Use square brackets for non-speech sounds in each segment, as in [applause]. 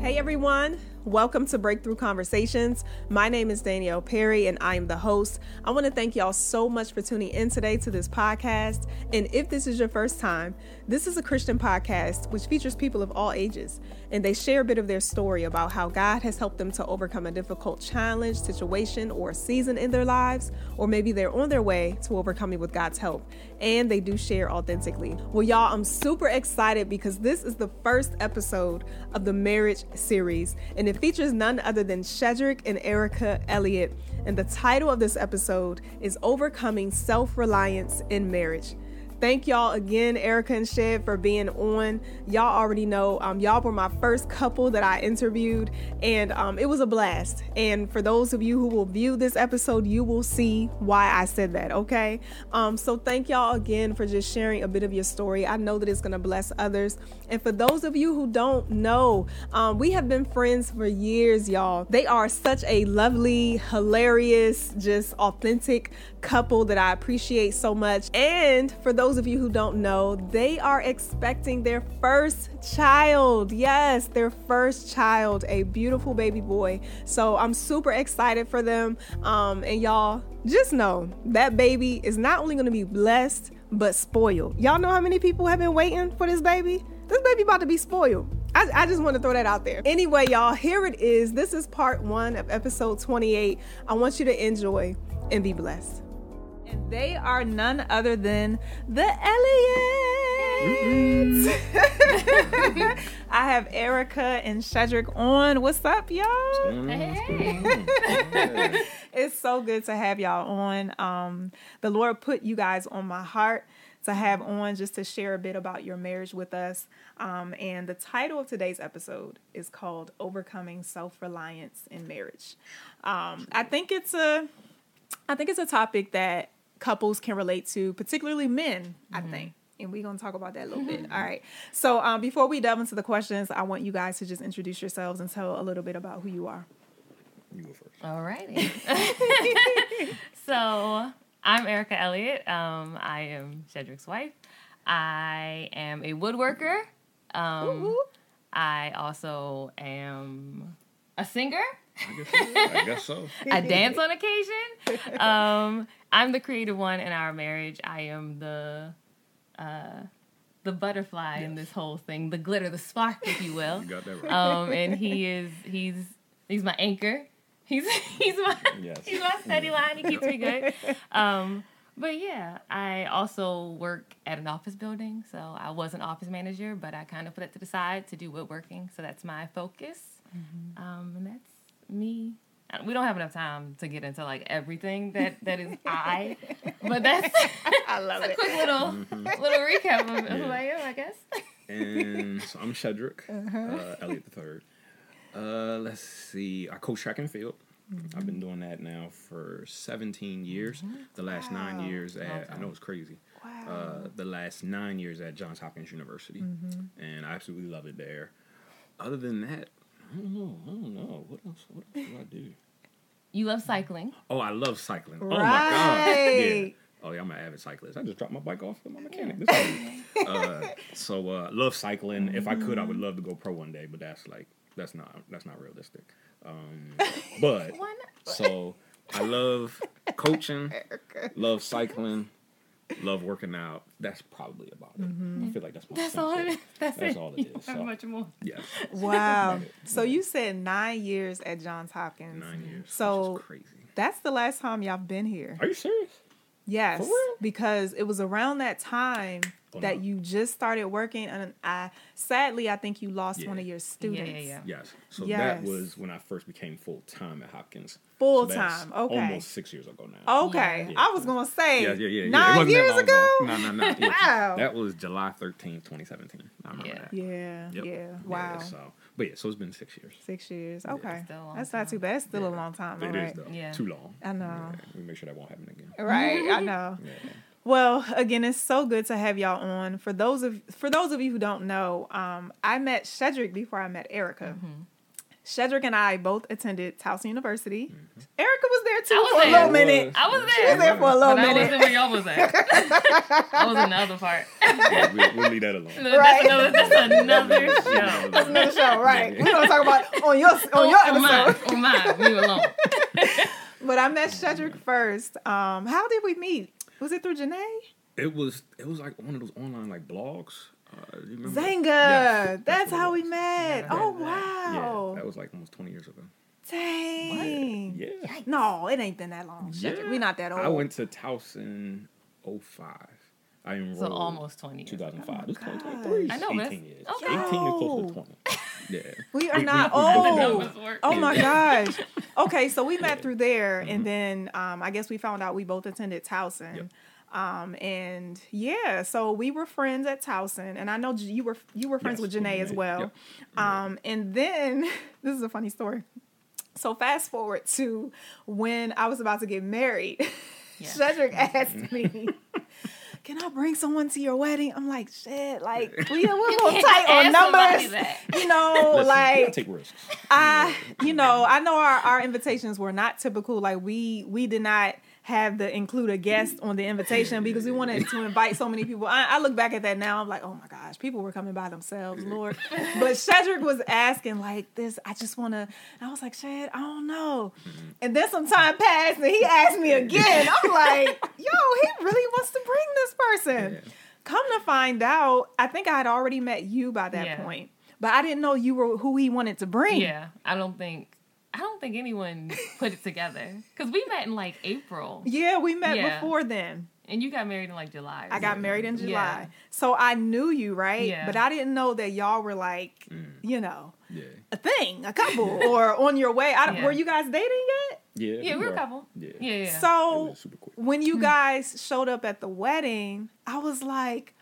Hey everyone, welcome to Breakthrough Conversations. My name is Danielle Perry and I am the host. I want to thank y'all so much for tuning in today to this podcast. And if this is your first time, this is a Christian podcast which features people of all ages and they share a bit of their story about how God has helped them to overcome a difficult challenge, situation, or season in their lives, or maybe they're on their way to overcoming with God's help. And they do share authentically. Well, y'all, I'm super excited because this is the first episode of the marriage series, and it features none other than Shedrick and Erica Elliott. And the title of this episode is Overcoming Self Reliance in Marriage. Thank y'all again, Erica and Shed, for being on. Y'all already know, um, y'all were my first couple that I interviewed, and um, it was a blast. And for those of you who will view this episode, you will see why I said that, okay? Um, so thank y'all again for just sharing a bit of your story. I know that it's going to bless others. And for those of you who don't know, um, we have been friends for years, y'all. They are such a lovely, hilarious, just authentic couple that I appreciate so much. And for those of you who don't know, they are expecting their first child. Yes, their first child, a beautiful baby boy. So I'm super excited for them. Um, and y'all, just know that baby is not only going to be blessed, but spoiled. Y'all know how many people have been waiting for this baby? This baby about to be spoiled. I, I, just want to throw that out there. Anyway, y'all, here it is. This is part one of episode 28. I want you to enjoy and be blessed. And they are none other than the Elliotts. [laughs] I have Erica and Shedrick on. What's up, y'all? Hey. [laughs] it's so good to have y'all on. Um, the Lord put you guys on my heart to have on just to share a bit about your marriage with us. Um, and the title of today's episode is called Overcoming Self Reliance in Marriage. Um, I think it's a I think it's a topic that couples can relate to, particularly men, mm-hmm. I think. And we're going to talk about that a little bit. All right. So, um, before we delve into the questions, I want you guys to just introduce yourselves and tell a little bit about who you are. You go first. All righty. [laughs] so, I'm Erica Elliott. Um, I am Shedrick's wife. I am a woodworker. Um, I also am a singer. I guess so. I, guess so. [laughs] I dance on occasion. [laughs] Um, I'm the creative one in our marriage. I am the uh, the butterfly yes. in this whole thing, the glitter, the spark, if you will. [laughs] you got that right. Um, and he [laughs] is he's he's my anchor. He's [laughs] he's my yes. he's my steady line. He keeps me good. Um, but yeah, I also work at an office building, so I was an office manager, but I kind of put it to the side to do woodworking. So that's my focus, mm-hmm. um, and that's me we don't have enough time to get into like everything that that is [laughs] I, but that's [laughs] I [laughs] love it. A quick little mm-hmm. little recap of yeah. who I am, I guess. and so I'm Shedrick uh-huh. uh, Elliott the third. Uh, let's see. I coach track and field. Mm-hmm. I've been doing that now for 17 years. Mm-hmm. The last wow. nine years at okay. I know it's crazy. Wow. Uh, the last nine years at Johns Hopkins University, mm-hmm. and I absolutely love it there. Other than that, I don't know. I don't know. What else? What else do I do? You love cycling. Oh, I love cycling. Right. Oh my god. Yeah. Oh yeah, I'm an avid cyclist. I just dropped my bike off with my mechanic. uh, so uh, love cycling. Mm-hmm. If I could, I would love to go pro one day, but that's like that's not that's not realistic. Um, but [laughs] so I love coaching, love cycling, love working out. That's probably about it. Mm-hmm. I feel like that's my that's all. It is. That's, that's it. all it is. So, much more. Yeah. Wow. [laughs] so you said nine years at Johns Hopkins. Nine years. So crazy. That's the last time y'all been here. Are you serious? Yes, because it was around that time oh, that no. you just started working, and I sadly I think you lost yeah. one of your students. Yeah, yeah, yeah. Yes, so yes. that was when I first became full time at Hopkins. Full so time, okay. Almost six years ago now. Okay, yeah. I was gonna say yeah, yeah, yeah, nine years ago. ago. No, no, no. wow, that was July thirteenth, twenty seventeen. I remember yeah. that. Yeah, yep. yeah. Wow. so, but yeah, so it's been six years. Six years. Okay, that's not too bad. It's still a long time. It right? is though. Yeah, too long. I know. we make sure that won't happen again. Right, I [laughs] know. Well, again, it's so good to have y'all on. For those of for those of you who don't know, um, I met Shedrick before I met Erica. Mm-hmm. Shedrick and I both attended Towson University. Mm-hmm. Erica was there too was for there. a little minute. I was there. She was there for a little but minute. I wasn't where y'all was at. I was in the other part. Yeah, we, we'll leave that alone. [laughs] No, Right. That's another, that's another show. That's another show, right? Yeah. We don't talk about on your [laughs] on your on mine, episode. on mine, leave it alone. [laughs] But I met Shedrick first. Um, how did we meet? Was it through Janae? It was it was like one of those online like blogs. Uh, you remember? Xanga. Yes, that's how we met. Yeah, oh wow. Yeah, that was like almost twenty years ago. Dang. Yeah. No, it ain't been that long. Shedrick. Yeah. We not that old. I went to Towson 05. I enrolled So almost 20 years. 2005. This is gosh. 2023. I know, but 18 years. okay. 18 is close to 20. [laughs] Yeah. We are We- not we- we did the old. numbers. Oh my gosh. Okay, so we [laughs] met Yeah. through there, Mhm. and then um, I guess we found out we both attended Towson. Yep. Um, and yeah, so we were friends at Towson, and I know you were you were friends Yes, with with Janae as well. Yep. Um, and then [laughs] this is a funny story. So fast forward to when I was about to get married. [laughs] Yeah. Shedrick asked me, "Can I bring someone to your wedding?" I'm like, "Shit, like we we're [laughs] a little tight on numbers." You know, Listen, you like take risks. I, you know, I know our, our invitations were not typical. Like we we did not have to include a guest on the invitation because we wanted to invite so many people. I, I look back at that now. I'm like, oh my gosh, people were coming by themselves, Lord. But Shedrick was asking like this. I just want to. I was like, Shed, I don't know. And then some time passed, and he asked me again. I'm like, yo, he really wants to bring this person. Yeah. Come to find out, I think I had already met you by that Yeah. point, but I didn't know you were who he wanted to bring. Yeah, I don't think I don't think anyone put it together because we met in like April, Yeah, we met Yeah. before then. and you got married in like July. I got married in Yeah. July. So I knew you, right? Yeah. But I didn't know that y'all were like, Mm. you know, Yeah. a thing, a couple, or [laughs] on your way. I, Yeah. Were you guys dating yet? Yeah. Yeah, we were a couple. Yeah. Yeah, yeah. So was super quick. when you guys showed up at the wedding, I was like,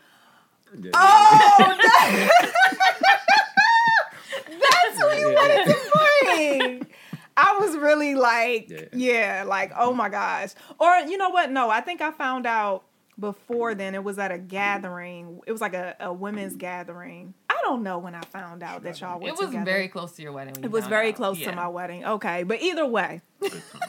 Yeah, oh, [laughs] that- [laughs] that's who you Yeah. wanted to bring. I was really like, Yeah. yeah. like, oh my gosh. Or you know what? No, I think I found out before then. It was at a gathering. It was like a, a women's gathering. I don't know when I found out that y'all were It was together. very close to your wedding. when It you was found very out. close Yeah. to my wedding. Okay, but either way, Good time.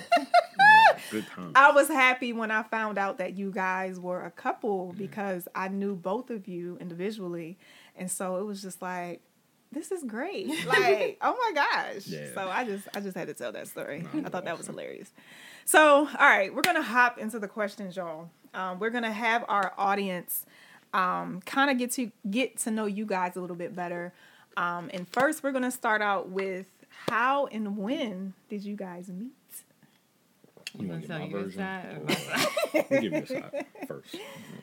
Yeah, [laughs] Good time. I was happy when I found out that you guys were a couple mm-hmm. because I knew both of you individually, and so it was just like, this is great. [laughs] Like, oh my gosh. Yeah. So I just I just had to tell that story. No, I thought that was awesome. hilarious. So, all right, we're gonna hop into the questions, y'all. Um, we're gonna have our audience um, kind of get to get to know you guys a little bit better. Um, and first, we're gonna start out with how and when did you guys meet? You wanna want to tell get my your version? side or or- my side? We'll give you a side first.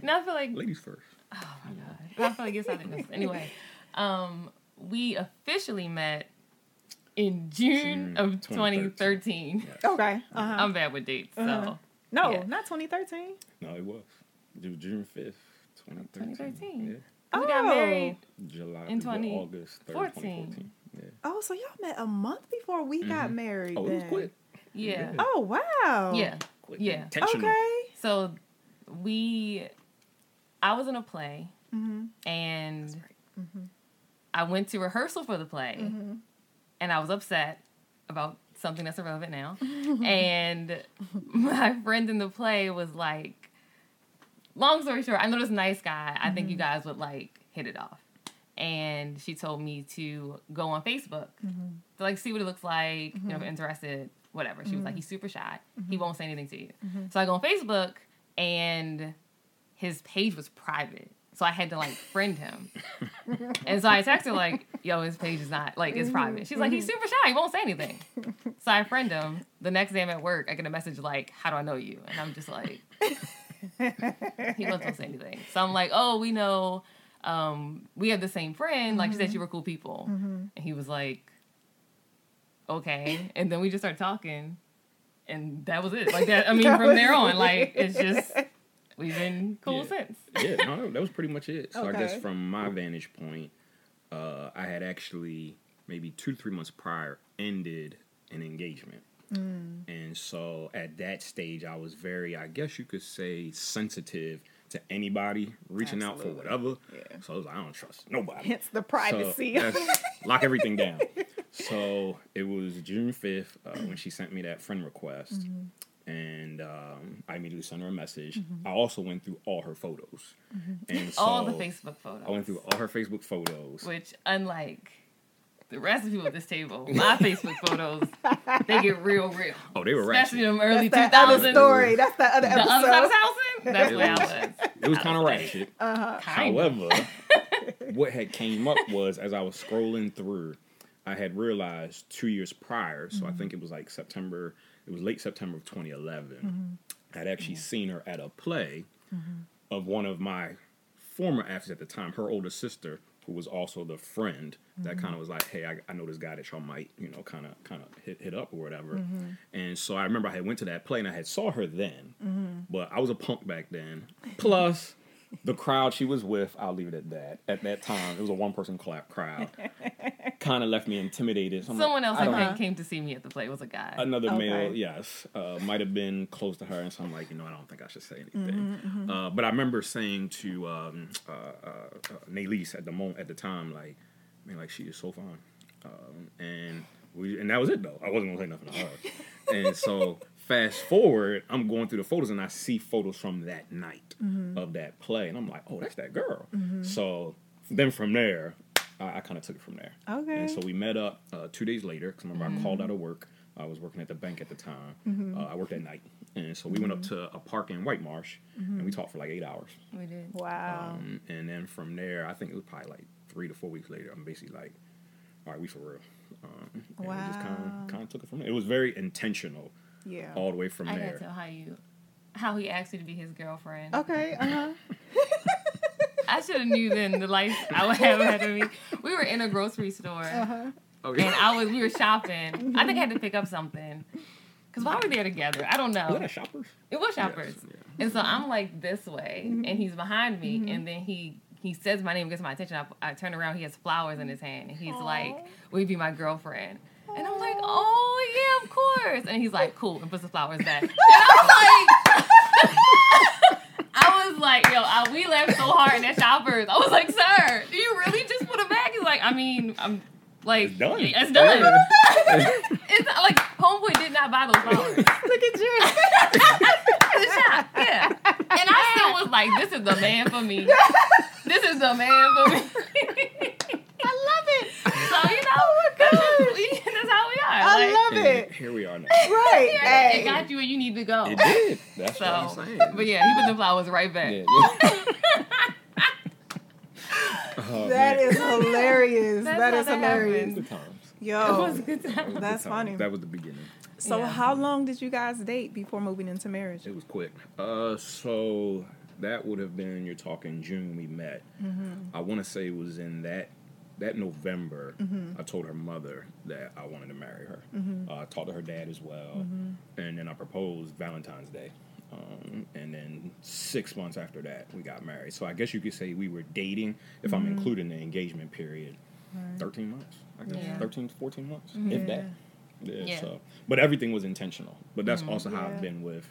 No, I feel like Ladies first. Oh my god. I feel like it's not this. Anyway, um, we officially met in June, June of 2013. 2013. Yeah. Okay. Uh-huh. I'm bad with dates, so Uh-huh. no, yeah. not 2013. No, it was. It was June 5th, 2013. 2013. Yeah. we got Oh. married. July In 20 August 3rd, 2014. Yeah. Oh, so y'all met a month before we got Mhm. married. Oh, it was then. quick. Yeah. Yeah. Oh wow. Yeah. quick. Yeah. Intentional. Okay. So we, I was in a play, Mm-hmm. and Mm-hmm. I went to rehearsal for the play, Mm-hmm. and I was upset about something that's irrelevant now. [laughs] and my friend in the play was like, long story short, I know this nice guy. I think you mm-hmm. guys would like hit it off. And she told me to go on Facebook mm-hmm. to like see what it looks like, you know, if I'm interested, whatever. She was like, he's super shy. He won't say anything to you. So I go on Facebook and his page was private. So I had to like friend him. and so I texted like, yo, his page is not like it's private. She's like, he's mm-hmm. super shy, he won't say anything. So I friend him. The next day I'm at work, I get a message like, How do I know you? And I'm just like He wasn't say anything. So I'm like, Oh, we know um, we have the same friend. Like she said mm-hmm. you were cool people. Mm-hmm. And he was like, Okay. And then we just started talking and that was it. Like that I mean, That from there on, it. like it's just we've been [laughs] cool Yeah. since. [laughs] yeah, no, that was pretty much it. So I guess from my vantage point, uh, I had actually maybe two to three months prior ended an engagement. Mm. And so at that stage, I was very, I guess you could say, sensitive to anybody reaching out for whatever. Yeah. So I was like, I don't trust nobody. Hence the privacy. that's- [laughs] lock everything down. so it was June fifth uh, when she sent me that friend request, mm-hmm. And um, I immediately sent her a message. Mm-hmm. I also went through all her photos, mm-hmm. and so [laughs] all the Facebook photos. I went through all her Facebook photos, which unlike the rest of the people at this table, my [laughs] Facebook photos, they get real, real. Oh, they were especially ratchet. in the early two thousands. Story. That's the other episode. The other side of housing. That's where I was. It was kind of ratchet. Uh-huh. However, [laughs] what had came up was as I was scrolling through, I had realized two years prior. So mm-hmm. I think it was like September. It was late September of 2011. Mm-hmm. I'd actually mm-hmm. seen her at a play mm-hmm. of one of my former athletes at the time, her older sister, who was also the friend that mm-hmm. kind of was like, "Hey, I, I, know this guy that y'all might, you know, kind of kind of hit, hit up or whatever." Mm-hmm. And so I remember I had went to that play and I had saw her then, but I was a punk back then. Plus, the crowd she was with, I'll leave it at that. At that time, it was a one person clap crowd. [laughs] kind of left me intimidated. So Someone like, else that came to see me at the play was a guy. Another okay. male, yes, uh, might have been close to her, and so I'm like, you know, I don't think I should say anything. Mm-hmm, mm-hmm. Uh, but I remember saying to um, uh, uh, uh Naylise at the moment at the time, like, I mean, like she is so fine, um, and we, and that was it though. I wasn't gonna say nothing to her, [laughs] and so fast forward, I'm going through the photos and I see photos from that night mm-hmm. of that play, and I'm like, oh, that's that girl. Mm-hmm. So then from there, I, I kind of took it from there. Okay. And so we met up uh, two days later because remember mm-hmm. I called out of work. I was working at the bank at the time. Mm-hmm. Uh, I worked at night, and so we went up mm-hmm. to a park in White Marsh, and we mm-hmm. talked for like eight hours. We did. Wow. Um, and then from there, I think it was probably like three to four weeks later. I'm basically like, all right, we for real. Um, and wow. we just kind of kind of took it from there. It was very intentional yeah. All the way from I there. I can tell how you, how he asked you to be his girlfriend. Okay. Uh huh. [laughs] I should have knew then the life I would have ahead of me. We were in a grocery store. Uh-huh. Oh, yeah. And I was, we were shopping. I think I had to pick up something. Cause why were we there together? I don't know. Was that shoppers? It was shoppers. Yes, yeah. And so I'm like this way, mm-hmm. and he's behind me, mm-hmm. and then he he says my name, gets my attention. I, I, turn around, he has flowers in his hand, and he's Aww. like, "Will you be my girlfriend?" And I'm like, oh yeah, of course. And he's like, cool, and puts the flowers back. [laughs] And I'm like, [laughs] I was like, yo, I, we laughed so hard in that shoppers. I was like, sir, do you really just put it back? He's like, I mean, I'm like, it's done. It's done. it's not, like homeboy did not buy those flowers. [laughs] Look at you. [laughs] the shop, yeah. And I still was like, this is the man for me. This is the man for me. [laughs] I love it. So you know, oh my gosh. that's how we are. I like, love it. Here we are now. [laughs] Right. yeah, hey. It got you where you need to go. It did. That's so, what I'm saying. But yeah, he put the flowers right back. Yeah, [laughs] oh, that is [laughs] hilarious. That's that is that hilarious. Yo, it was good times. That's funny. That was the beginning. So, yeah. how long did you guys date before moving into marriage? It was quick. Uh, so that would have been you're talking June we met. Mm-hmm. I want to say it was in that that November, mm-hmm. I told her mother that I wanted to marry her. Mm-hmm. Uh, I talked to her dad as well, mm-hmm. and then I proposed Valentine's Day. Um, and then six months after that, we got married. So I guess you could say we were dating, if I'm mm-hmm. including the engagement period, right. 13 months, I guess, yeah. 13 to 14 months, if mm-hmm. that. Yeah, yeah, So, but everything was intentional. But that's mm-hmm. also how I've been with.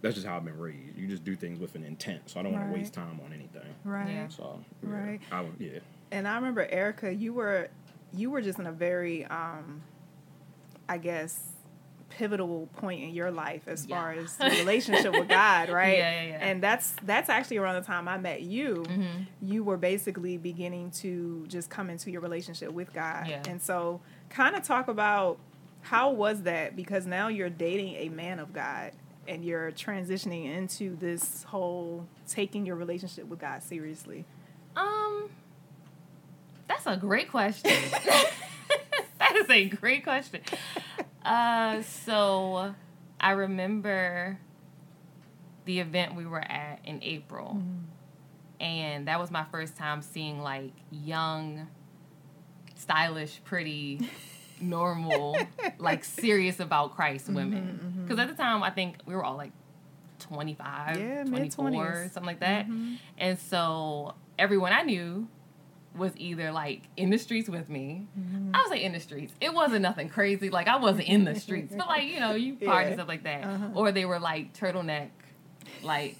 That's just how I've been raised. You just do things with an intent. So I don't right. want to waste time on anything. Right. Yeah. So yeah, right. I, yeah and I remember Erica, you were you were just in a very um, I guess pivotal point in your life as yeah. far as [laughs] the relationship with God, right? Yeah, yeah, yeah, And that's that's actually around the time I met you. Mm-hmm. You were basically beginning to just come into your relationship with God. Yeah. And so kind of talk about how was that because now you're dating a man of God and you're transitioning into this whole taking your relationship with God seriously. Um that's a great question. [laughs] [laughs] that is a great question. Uh, so I remember the event we were at in April. Mm-hmm. And that was my first time seeing like young, stylish, pretty, normal, [laughs] like serious about Christ mm-hmm, women. Because mm-hmm, at the time, I think we were all like 25, yeah, 24, something like that. Mm-hmm. And so everyone I knew was either like in the streets with me. Mm-hmm. I was like in the streets. It wasn't nothing crazy. Like I wasn't in the streets, but like you know, you party [laughs] yeah. stuff like that. Uh-huh. Or they were like turtleneck, like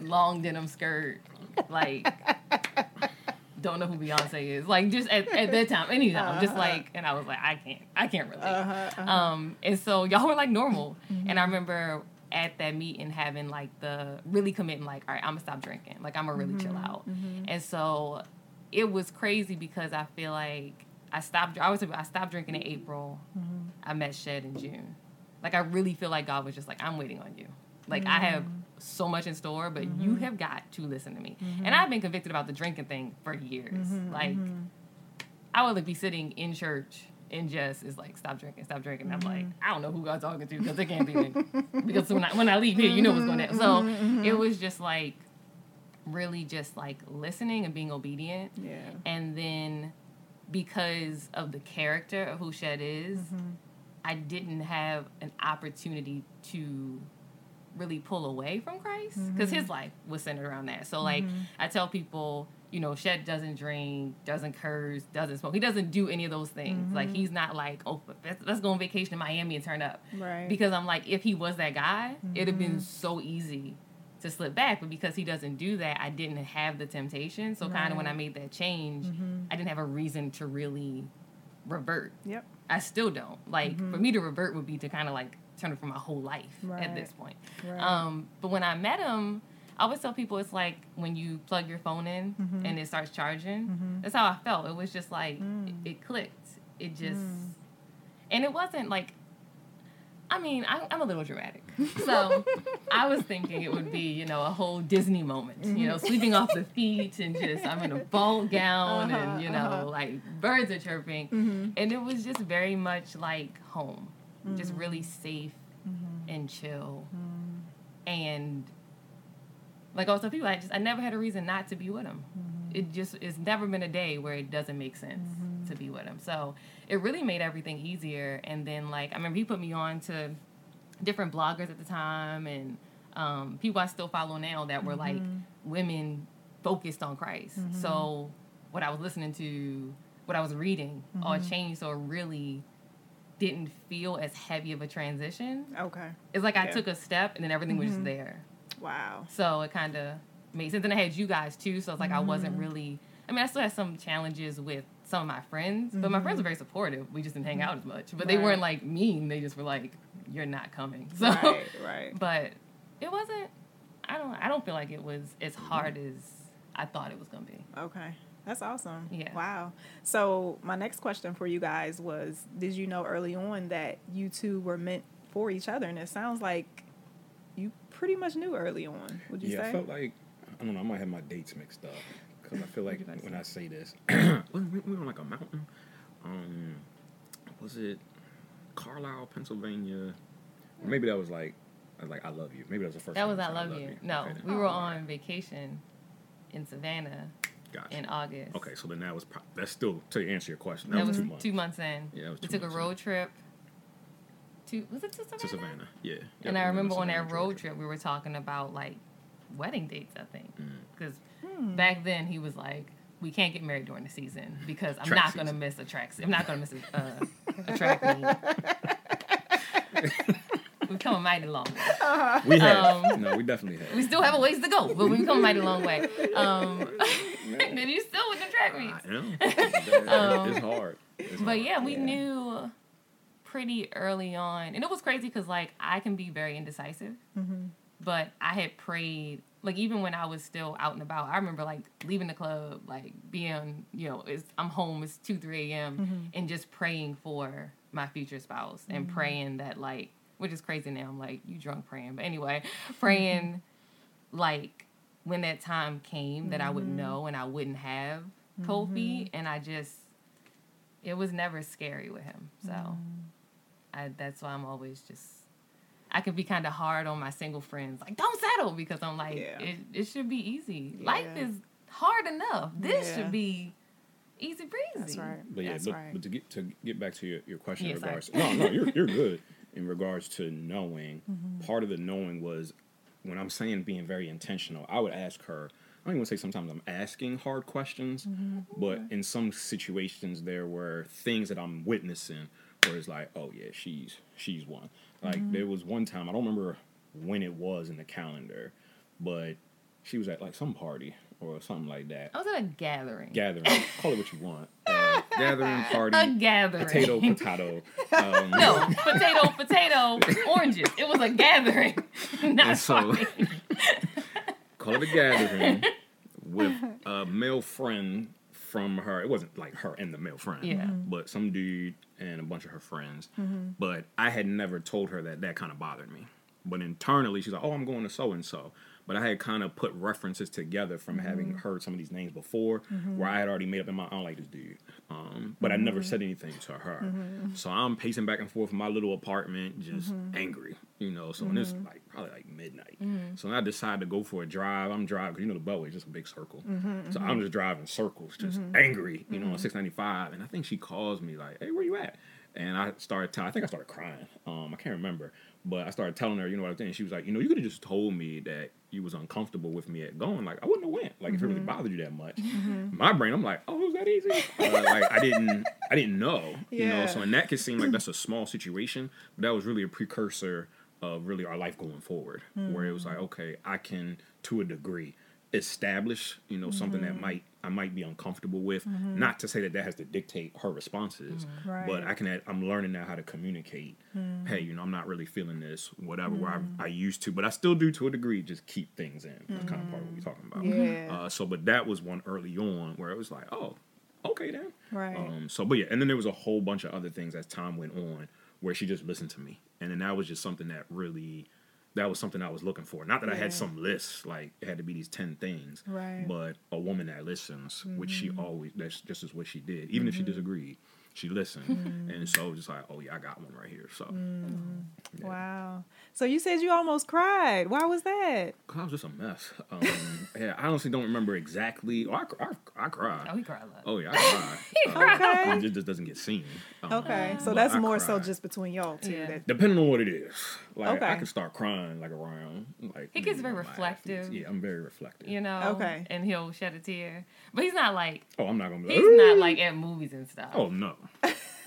long denim skirt, like [laughs] don't know who Beyonce is. Like just at, at that time, anytime, uh-huh. just like, and I was like, I can't, I can't relate. Uh-huh, uh-huh. Um, and so y'all were like normal, mm-hmm. and I remember at that meeting having like the really committing like, all right, I'm gonna stop drinking. Like I'm gonna really mm-hmm. chill out. Mm-hmm. And so it was crazy because I feel like I stopped. I was I stopped drinking in April. Mm-hmm. I met Shed in June. Like I really feel like God was just like, I'm waiting on you. Like I have mm-hmm. so much in store, but you mm-hmm. have got to listen to me. Mm-hmm. And I've been convicted about the drinking thing for years. Like I would like, be sitting in church and Jess is like, "Stop drinking, stop drinking." I'm like, I don't know who God's talking to because it can't be me. [laughs] because when I, when I leave here, you know what's going to. Happen. So it was just like really just like listening and being obedient. Yeah. And then because of the character of who Shed is, mm-hmm. I didn't have an opportunity to really pull away from Christ because mm-hmm. his life was centered around that. So like mm-hmm. I tell people, you know, Shed doesn't drink, doesn't curse, doesn't smoke. He doesn't do any of those things. Mm-hmm. Like he's not like, oh, let's, let's, go on vacation in Miami and turn up. Right. Because I'm like, if he was that guy, it'd have been mm-hmm. so easy to slip back. But because he doesn't do that, I didn't have the temptation. So right. kind of when I made that change, mm-hmm. I didn't have a reason to really revert. Yep. I still don't. Like for me to revert would be to kind of like turn it for my whole life right. at this point. Right. Um, but when I met him, I always tell people it's like when you plug your phone in mm-hmm. and it starts charging. Mm-hmm. That's how I felt. It was just like mm. it, it, clicked. It just, mm. and it wasn't like. I mean, I, am a little dramatic, [laughs] so I was thinking it would be, you know, a whole Disney moment, mm-hmm. you know, mm-hmm. sweeping off the feet and just I'm in a ball [laughs] gown uh-huh, and you know, uh-huh. like birds are chirping, mm-hmm. and it was just very much like home mm-hmm. just really safe mm-hmm. and chill. Mm-hmm. And like also people, I just I never had a reason not to be with him. Mm-hmm. It just it's never been a day where it doesn't make sense to be with him. So it really made everything easier. And then like I remember he put me on to different bloggers at the time and um, people I still follow now that were like mm-hmm. women focused on Christ. So what I was listening to, what I was reading, all changed. So it really didn't feel as heavy of a transition. Okay. It's like yeah. I took a step and then everything mm-hmm. was just there. Wow. So it kind of made sense. And I had you guys too, so it's like mm-hmm. I wasn't mm-hmm. really. I mean, I still had some challenges with some of my friends, mm-hmm. but my friends were mm-hmm. very supportive. We just didn't hang out as much, but right. they weren't like mean. They just were like, "You're not coming." [laughs] So, right, right. But it wasn't. I don't. I don't feel like it was as hard as I thought it was gonna be. Okay. That's awesome. Yeah. Wow. So my next question for you guys was: Did you know early on that you two were meant for each other? And it sounds like you pretty much knew early on. Would you yeah, say? Yeah, I felt like I don't know. I might have my dates mixed up because I feel like when say? I say this, [clears throat] [coughs] we were on like a mountain. Um, was it Carlisle, Pennsylvania? Or maybe that was like, I was like, I love you. Maybe that was the first. That was I love, I love you. you. No, okay, we were on vacation in Savannah Gotcha. in August. Okay, so then that was pro- that's still to answer your question. That, that was, was, two months. Two months in. Yeah, we took a road in. trip. To was it to Savannah? To Savannah, yeah. Yep, and I remember on that road trip, we were talking about like wedding dates. I think because mm. Back then he was like, "We can't get married during the season because I'm track not going to miss a track. I'm not going to miss a, uh, a track meet." [laughs] we've come a mighty long way. Uh-huh. We have. Um, no, we definitely have. We still have a ways to go, but we've come a mighty long way. Um, [laughs] then [laughs] you still with the track meets. um, it's hard. It's but hard. yeah, we yeah. knew pretty early on, and it was crazy because like I can be very indecisive, mm-hmm. but I had prayed. Like even when I was still out and about, I remember like leaving the club, like being, you know, it's, I'm home, it's two, three a.m., mm-hmm. and just praying for my future spouse and mm-hmm. praying that like which is crazy now. I'm like, you drunk praying. But anyway, praying like when that time came that mm-hmm. I would mm-hmm. know and I wouldn't have Kofi. Mm-hmm. And I just, it was never scary with him. So mm-hmm. I, that's why I'm always just, I could be kind of hard on my single friends. Like, don't settle because I'm like, yeah. it, it should be easy. Yeah. Life is hard enough. This yeah. should be easy breezy. That's right. But yeah, but, right. but, to get to get back to your, your question in regards, no, no, you're you're [laughs] good in regards to knowing. Mm-hmm. Part of the knowing was when I'm saying being very intentional. I would ask her. I don't even say sometimes I'm asking hard questions, mm-hmm. but in some situations there were things that I'm witnessing where it's like, oh yeah, she's she's one. Like mm-hmm. there was one time I don't remember when it was in the calendar, but she was at like some party or something like that. I was at a gathering. Gathering, [laughs] call it what you want. Uh, gathering party. A gathering. Potato, potato. Um, [laughs] no, potato, potato, oranges. It was a gathering. [laughs] Not so, call it a gathering with a male friend from her. It wasn't like her and the male friend. Yeah. But some dude and a bunch of her friends. Mm-hmm. But I had never told her that that kind of bothered me. But internally, she's like, "Oh, I'm going to so and so." But I had kind of put references together from mm-hmm. having heard some of these names before, mm-hmm. where I had already made up in my, don't like this dude. Um, but I never mm-hmm. said anything to her. Mm-hmm. So I'm pacing back and forth in my little apartment, just angry, you know. So when it's like probably like midnight, so I decide to go for a drive. I'm driving because you know the Beltway is just a big circle. So I'm just driving circles, just angry, you know, on 695. And I think she calls me like, "Hey, where you at?" And I started I think I started crying. Um, I can't remember. But I started telling her, you know what I'm saying? She was like, you know, you could have just told me that you was uncomfortable with me at going. Like, I wouldn't have went. Like, mm-hmm. if it really mm-hmm. bothered you that much. Mm-hmm. My brain, I'm like, oh, it was that easy? Uh, like, I didn't, I didn't know. Yeah. You know, so and that could seem like that's a [clears throat] small situation, but that was really a precursor of really our life going forward, mm-hmm. where it was like, mm. okay, I can, to a degree, establish, you know, something that mm-hmm. might I might be uncomfortable with. Mm-hmm. Not to say that that has to dictate her responses, mm-hmm. right. but I can. I'm learning now how to communicate. Mm-hmm. Hey, you know, I'm not really feeling this, whatever. Where I, mm-hmm. I, used to, but I still do to a degree. Just keep things in. That's kind of part of what we're talking about. Yeah. Uh, so, but that was one early on where it was like, oh, okay then. Right. Um. So, but yeah, and then there was a whole bunch of other things as time went on where she just listened to me, and then that was just something that really that was something I was looking for. Not that yeah. I had some list like it had to be these ten things, right? But a woman that listens, mm-hmm. which she mm-hmm. always that's just is what she did, even mm-hmm. if she mm-hmm. disagreed she listened, mm. and so just like, oh yeah, I got one right here. So, mm. yeah. wow. So you said you almost cried. Why was that? Cause I was just a mess. Um, [laughs] yeah, I honestly don't remember exactly. Oh, I, I, I cried. Oh, he cried a lot. Oh yeah, I cried. [laughs] he uh, cried. It just doesn't get seen. Um, okay, so that's I more cried. so just between y'all two. Yeah. That... Depending on what it is, like okay. I can start crying like around like. He gets very reflective. Yeah, I'm very reflective. You know. Okay. And he'll shed a tear, but he's not like. Oh, I'm not gonna. Be, he's not like at movies and stuff. Oh no.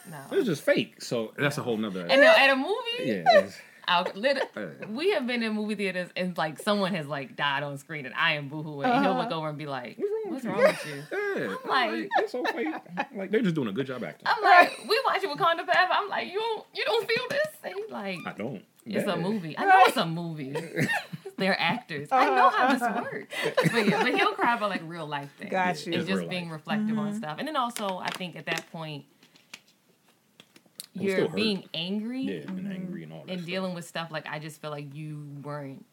No. It's just fake. So that's a whole nother. And now at a movie, [laughs] yeah, [laughs] I'll, [laughs] we have been in movie theaters and like someone has like died on screen and I am boohooing uh-huh. and he'll look uh-huh. over and be like, "What's wrong, with you?" Yeah. I'm like, it's so fake. Like they're just doing a good job acting. I'm like, we watching Wakanda Forever. I'm like, you don't, you don't feel this? And he's like, I don't. It's yeah. a movie. I know it's a movie. [laughs] They're actors. Uh-huh. I know how this uh-huh. works. But yeah, but he'll cry about like real life things. Got you. And just being life. reflective mm-hmm. on stuff. And then also, I think at that point you're being angry, yeah, and angry and all that, and stuff. dealing with stuff like I just feel like you weren't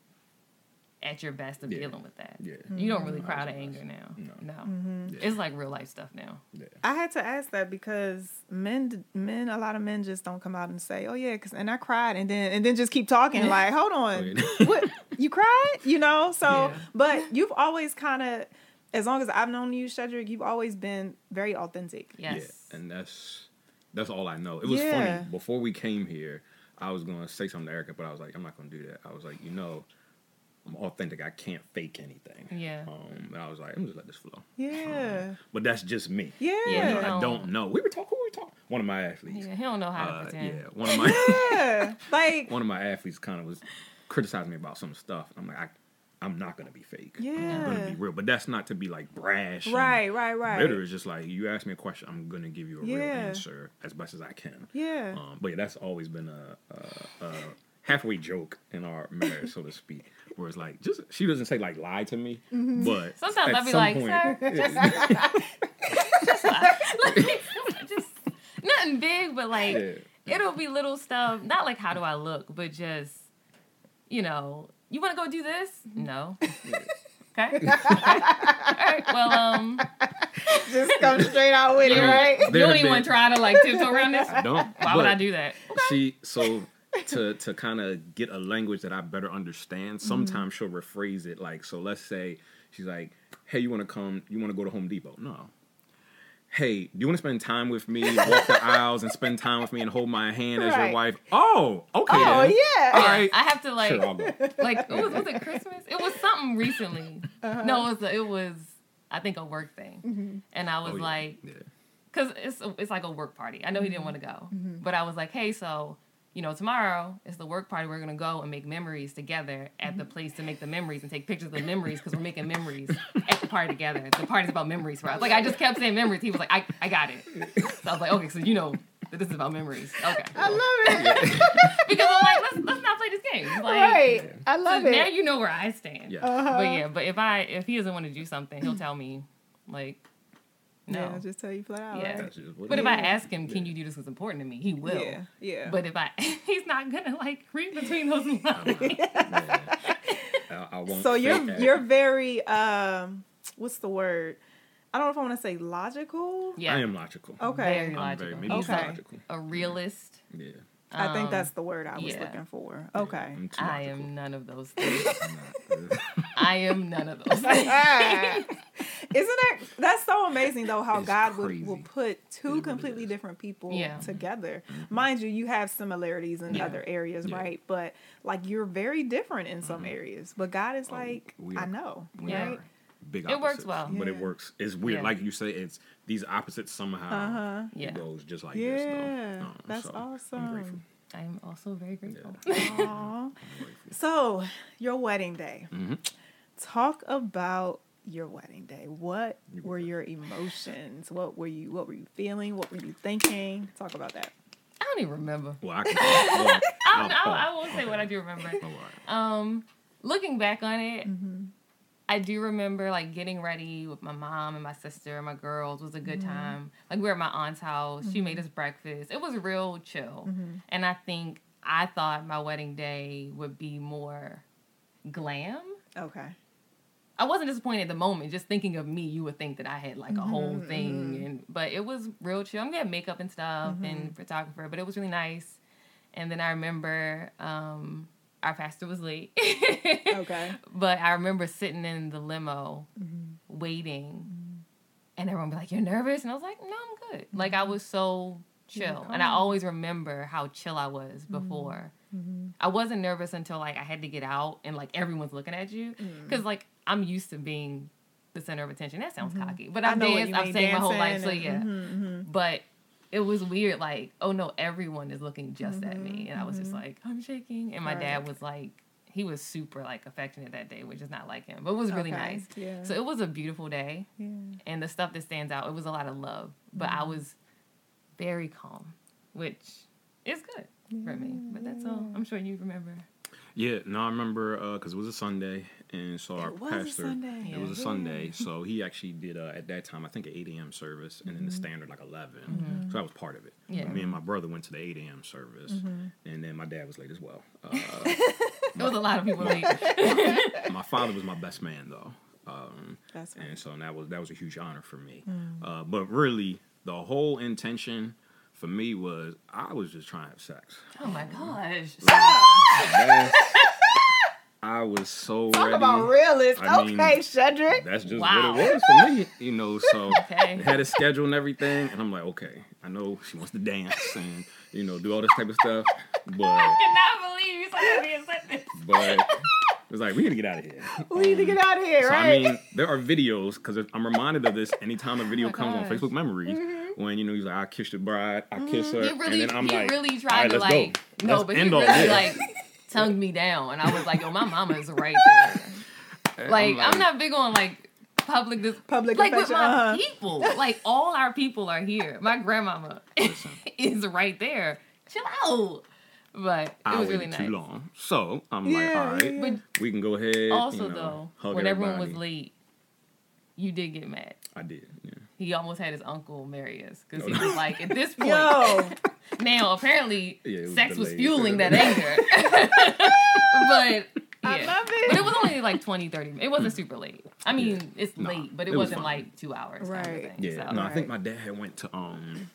at your best of yeah. dealing with that. Yeah, you don't really cry out of anger now. No, no. Mm-hmm. Yeah. it's like real life stuff now. Yeah. I had to ask that because men, men, a lot of men just don't come out and say, "Oh yeah," because and I cried, and then and then just keep talking [laughs] like, "Hold on, [laughs] what you cried?" You know. So, but you've always kind of. As long as I've known you, Shedrick, you've always been very authentic. Yes. Yeah, and that's that's all I know. It was yeah. funny. Before we came here, I was gonna say something to Erica, but I was like, I'm not gonna do that. I was like, you know, I'm authentic. I can't fake anything. Yeah. Um, and I was like, I'm just let this flow. Yeah. Um, but that's just me. Yeah. yeah I don't know. We were talking. Who were we talking? One of my athletes. Yeah, he don't know how uh, to pretend. Yeah. One of my. yeah. [laughs] Like. One of my athletes kind of was criticizing me about some stuff. I'm like, I I'm not gonna be fake. Yeah. I'm gonna be real. But that's not to be like brash. Right, right, right. Bitter is just like you ask me a question, I'm gonna give you a yeah. real answer as best as I can. Yeah. Um, but yeah, that's always been a, a, a halfway joke in our marriage, so to speak. Where it's like, just she doesn't say like lie to me, mm-hmm. but sometimes I'll be like, point, sir, just, just, [laughs] just, nothing big, but like yeah. it'll be little stuff. Not like how do I look, but just you know you want to go do this? No. Okay. [laughs] okay. All right. Well, um, just come straight out with it, right? You don't even want to try to like tiptoe around this. [laughs] I don't. Why would I do that? Okay. See, so to to kind of get a language that I better understand, mm-hmm. sometimes mm-hmm. she'll rephrase it like, so let's say she's like, "Hey, you want to come? You want to go to Home Depot?" No hey, do you want to spend time with me, walk the [laughs] aisles, and spend time with me and hold my hand as your wife? Oh, okay. Oh, then. yeah. All right. I have to like, sure, like, it was, was it Christmas? It was something recently. Uh-huh. No, it was, a, it was, I think, a work thing. Mm-hmm. And I was oh, yeah. like, because yeah. it's, it's like a work party. I know he didn't mm-hmm. want to go, mm-hmm. but I was like, hey, so you know, tomorrow is the work party. We're gonna go and make memories together at the place to make the memories and take pictures of the memories because we're making memories at the party together. The party's about memories for us. Like I just kept saying memories. He was like, I, I got it. So I was like, okay, so you know that this is about memories. Okay. I love it. [laughs] because I'm like, let's let's not play this game. Like, right. I love so it. Now you know where I stand. Yeah. Uh-huh. But yeah, but if I if he doesn't want to do something, he'll tell me like no. Yeah, just tell you flat out. Yeah. right? What But it if I ask him, can you do this? It's important to me. He will. Yeah, yeah. But if I, [laughs] he's not gonna like read between those [laughs] lines. [laughs] I, I won't so you're that. you're very um what's the word? I don't know if I want to say logical. yeah, I am logical. Okay. very I'm very logical. maybe He's Okay. a, logical. a realist. Yeah. I think Um, that's the word I was yeah. looking for. Okay. I'm I am none of those things. I'm. I am none of those things. Isn't that that's so amazing though how It's God will, crazy. will put two really completely is. different people Yeah. together. Mind you, you have similarities in Yeah. other areas, Yeah. right? But like you're very different in some areas. But God is Oh, like, we I know, Yeah. right? are big It works well. But it works. It's weird. Yeah. Like you say, it's these opposites somehow. Uh-huh. Yeah. It goes just like this, Yeah, though. Um, that's so I'm grateful. awesome. I am also very grateful. Aw. [laughs] So, your wedding day. Mhm. Talk about your wedding day. What were your emotions? What were you what were you feeling? What were you thinking? Talk about that. I don't even remember. Well, I can. [laughs] Well, I, don't, oh, I, I won't say what I do remember. all right. Um, looking back on it, Mm-hmm. I do remember like getting ready with my mom and my sister and my girls was a good Mm-hmm. time. Like we were at my aunt's house. She made us breakfast. It was real chill. Mm-hmm. And I think I thought my wedding day would be more glam. Okay. I wasn't disappointed at the moment. Just thinking of me, you would think that I had like a whole Mm-hmm, thing, and but it was real chill. I'm getting makeup and stuff Mm-hmm. and photographer, but it was really nice. And then I remember um, our pastor was late, Okay. [laughs] but I remember sitting in the limo Mm-hmm. waiting, and everyone be like, "You're nervous," and I was like, "No, I'm good." Like Mm-hmm. I was so chill, and I always remember how chill I was Mm-hmm. I wasn't nervous until like I had to get out and like everyone's looking at you Mm. because like I'm used to being the center of attention. That sounds cocky, but Mm-hmm. I I've danced, I've sang my whole life, so yeah. and- mhm, But it was weird, like oh no, everyone is looking just at Mm-hmm, me, and I was just like I'm shaking, and my Right. dad was like. He was super like affectionate that day, which is not like him, but it was really Okay, nice. yeah. So it was a beautiful day, Yeah. and the stuff that stands out, it was a lot of love, but Mm-hmm. I was very calm, which is good for me. But that's all. I'm sure you remember. Yeah, no, I remember because it was a Sunday, and so our It was a pastor. Sunday. It was a Sunday, [laughs] so he actually did uh, at that time I think an eight a.m. service, and then the standard like 11 So that was part of it. Yeah. Me and my brother went to the eight a.m. service, and then my dad was late as well. Uh, [laughs] There was a lot of people late. [laughs] my father was my best man though, um, That's right. and so that was that was a huge honor for me. Uh, but really, the whole intention for me was I was just trying to have sex. Oh my gosh. I was so Talk ready. about realist. I mean, okay, Shedrick. That's just Wow. what it was for me, you know. So [laughs] Okay. had a schedule and everything, and I'm like, okay, I know she wants to dance and you know do all this type of stuff, but I cannot believe you said that being said this. but it was like we need to get out of here. We need to get out of here, So right? I mean, there are videos because I'm reminded of this anytime a oh video Oh comes on. Facebook Memories mm-hmm. When you know he's like, I kissed the bride, I kiss her, He really, and then I'm he like, really "All tried right, to let's like, go. no, Let's but he all really this." like [laughs] tongued me down, and I was like, yo, my mama's right there. And Like, I'm, not big on like public this Public like with my uh-huh. people. Like all our people are here. My grandmama Listen. [laughs] is right there. Chill out. But it I was waited really nice. too long, so I'm like, all right, yeah. We can go ahead. also you know, though, hug when everyone was late, you did get mad. I did. Yeah. He almost had his uncle marry us because No, he no. was like, at this [laughs] point, Yo, [laughs] now apparently Yeah, was sex was fueling that [laughs] anger. but I yeah. love it. But it was only like 20, 30 It wasn't super late. I mean, it's Nah, late, but it, it was wasn't fine. like two hours. Kind Right. of thing, Yeah, so. no, I think my dad went to um.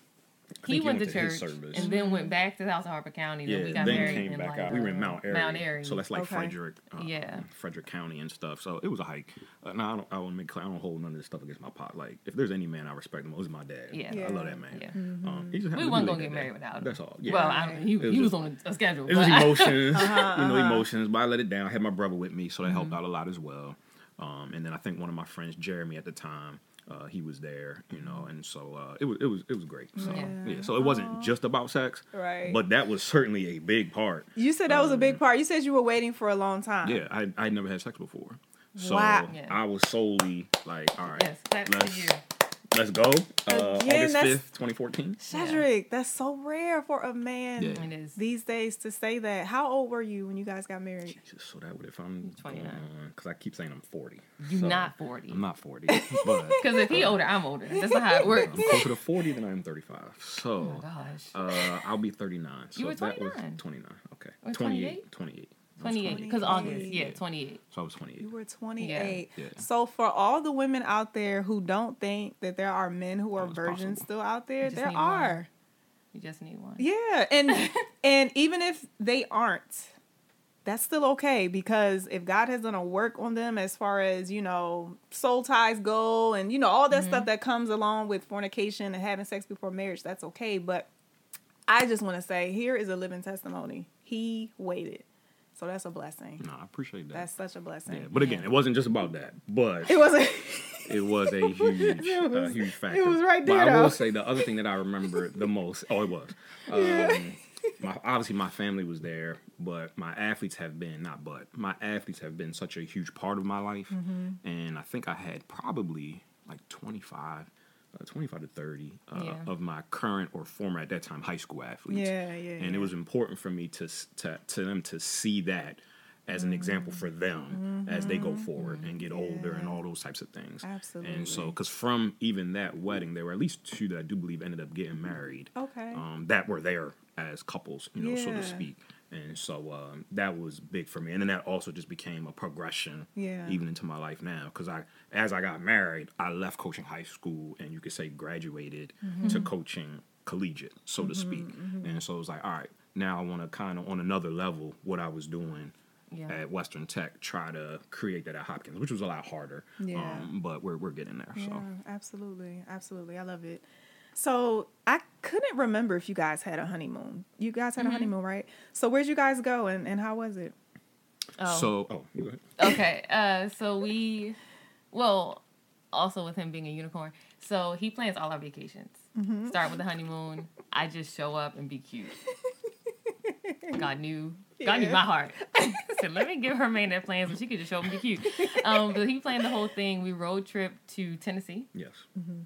I He think went to his church service. and then went back to the house of Harper County. Then yeah, we got then married came in back like, out. We were in uh, Mount Airy, Mount Airy. so that's like Okay. Frederick, uh, Yeah. Frederick County and stuff. So it was a hike. Uh, no, I don't. I want to make clear. I don't hold none of this stuff against my pot. Like if there's any man I respect the most, it's my dad. Yeah. I love that man. Yeah. Um, he just We to be wasn't gonna get day. married without him. That's all. Yeah. Well, I don't, he, was he was just- on a schedule. It was emotions, [laughs] Uh-huh, you know, uh-huh. emotions. But I let it down. I had my brother with me, so that Mm-hmm. helped out a lot as well. Um, and then I think one of my friends, Jeremy, at the time, uh, he was there, you know, and so uh, it was it was it was great. So yeah, yeah so it wasn't just about sex, right? But that was certainly a big part. You said that um, was a big um, part. You said you were waiting for a long time. Yeah, I I never had sex before, so wow. I was solely like, all right, yes, let's Let's go. Uh, Again, August fifth, twenty fourteen. Shedrick, yeah. that's so rare for a man yeah. these days to say that. How old were you when you guys got married? Jesus, so that would if I'm twenty nine. Because I keep saying I'm forty. You're so not forty. I'm not forty. But [laughs] because if he older, I'm older. That's not how it works. I'm closer to forty than I am thirty five. So, oh gosh, uh, I'll be thirty nine. So you were twenty nine. Twenty nine. Okay. Twenty eight. Twenty eight. 28 because August, yeah, 28. So I was 28. You were 28. Yeah. So for all the women out there who don't think that there are men who are virgins possible. still out there, there are. One. You just need one. Yeah, and [laughs] and even if they aren't, that's still okay because if God has done a work on them as far as, you know, soul ties go and you know all that mm-hmm. stuff that comes along with fornication and having sex before marriage, that's okay, but I just want to say here is a living testimony. He waited. So that's a blessing. No, I appreciate that. That's such a blessing. Yeah, but again, it wasn't just about that. But it wasn't. [laughs] it was a [laughs] huge, it was, uh, huge factor. It was right there. But I will say the other thing that I remember the most. Oh, it was. [laughs] Um, yeah. my obviously my family was there, but my athletes have been not but my athletes have been such a huge part of my life, mm-hmm. and I think I had probably like twenty five uh, 25 to 30 uh, yeah. of my current or former at that time high school athletes. Yeah, yeah. And yeah. it was important for me to, to to them to see that as an mm-hmm. example for them mm-hmm. as they go forward and get yeah. older and all those types of things. Absolutely. And so, because from even that wedding, there were at least two that I do believe ended up getting married. Okay. Um, that were there as couples, you know, so to speak and so um, that was big for me and then that also just became a progression yeah. even into my life now because i as i got married i left coaching high school and you could say graduated mm-hmm. to coaching collegiate so mm-hmm, to speak mm-hmm. and so it was like all right now i want to kind of on another level what i was doing yeah. at Western Tech, try to create that at Hopkins, which was a lot harder. Yeah. Um, but we're we're getting there. Yeah, so absolutely, absolutely, I love it. So I couldn't remember if you guys had a honeymoon. You guys had mm-hmm. a honeymoon, right? So where'd you guys go and, and how was it? Oh. So oh, okay. Uh, so we, well, also with him being a unicorn, so he plans all our vacations. Mm-hmm. Start with the honeymoon. I just show up and be cute. [laughs] God knew. God knew my heart. [laughs] so let me give her man that plans so she could just show up and be cute. [laughs] Um, but he planned the whole thing. We road trip to Tennessee. Yes. Mm-hmm.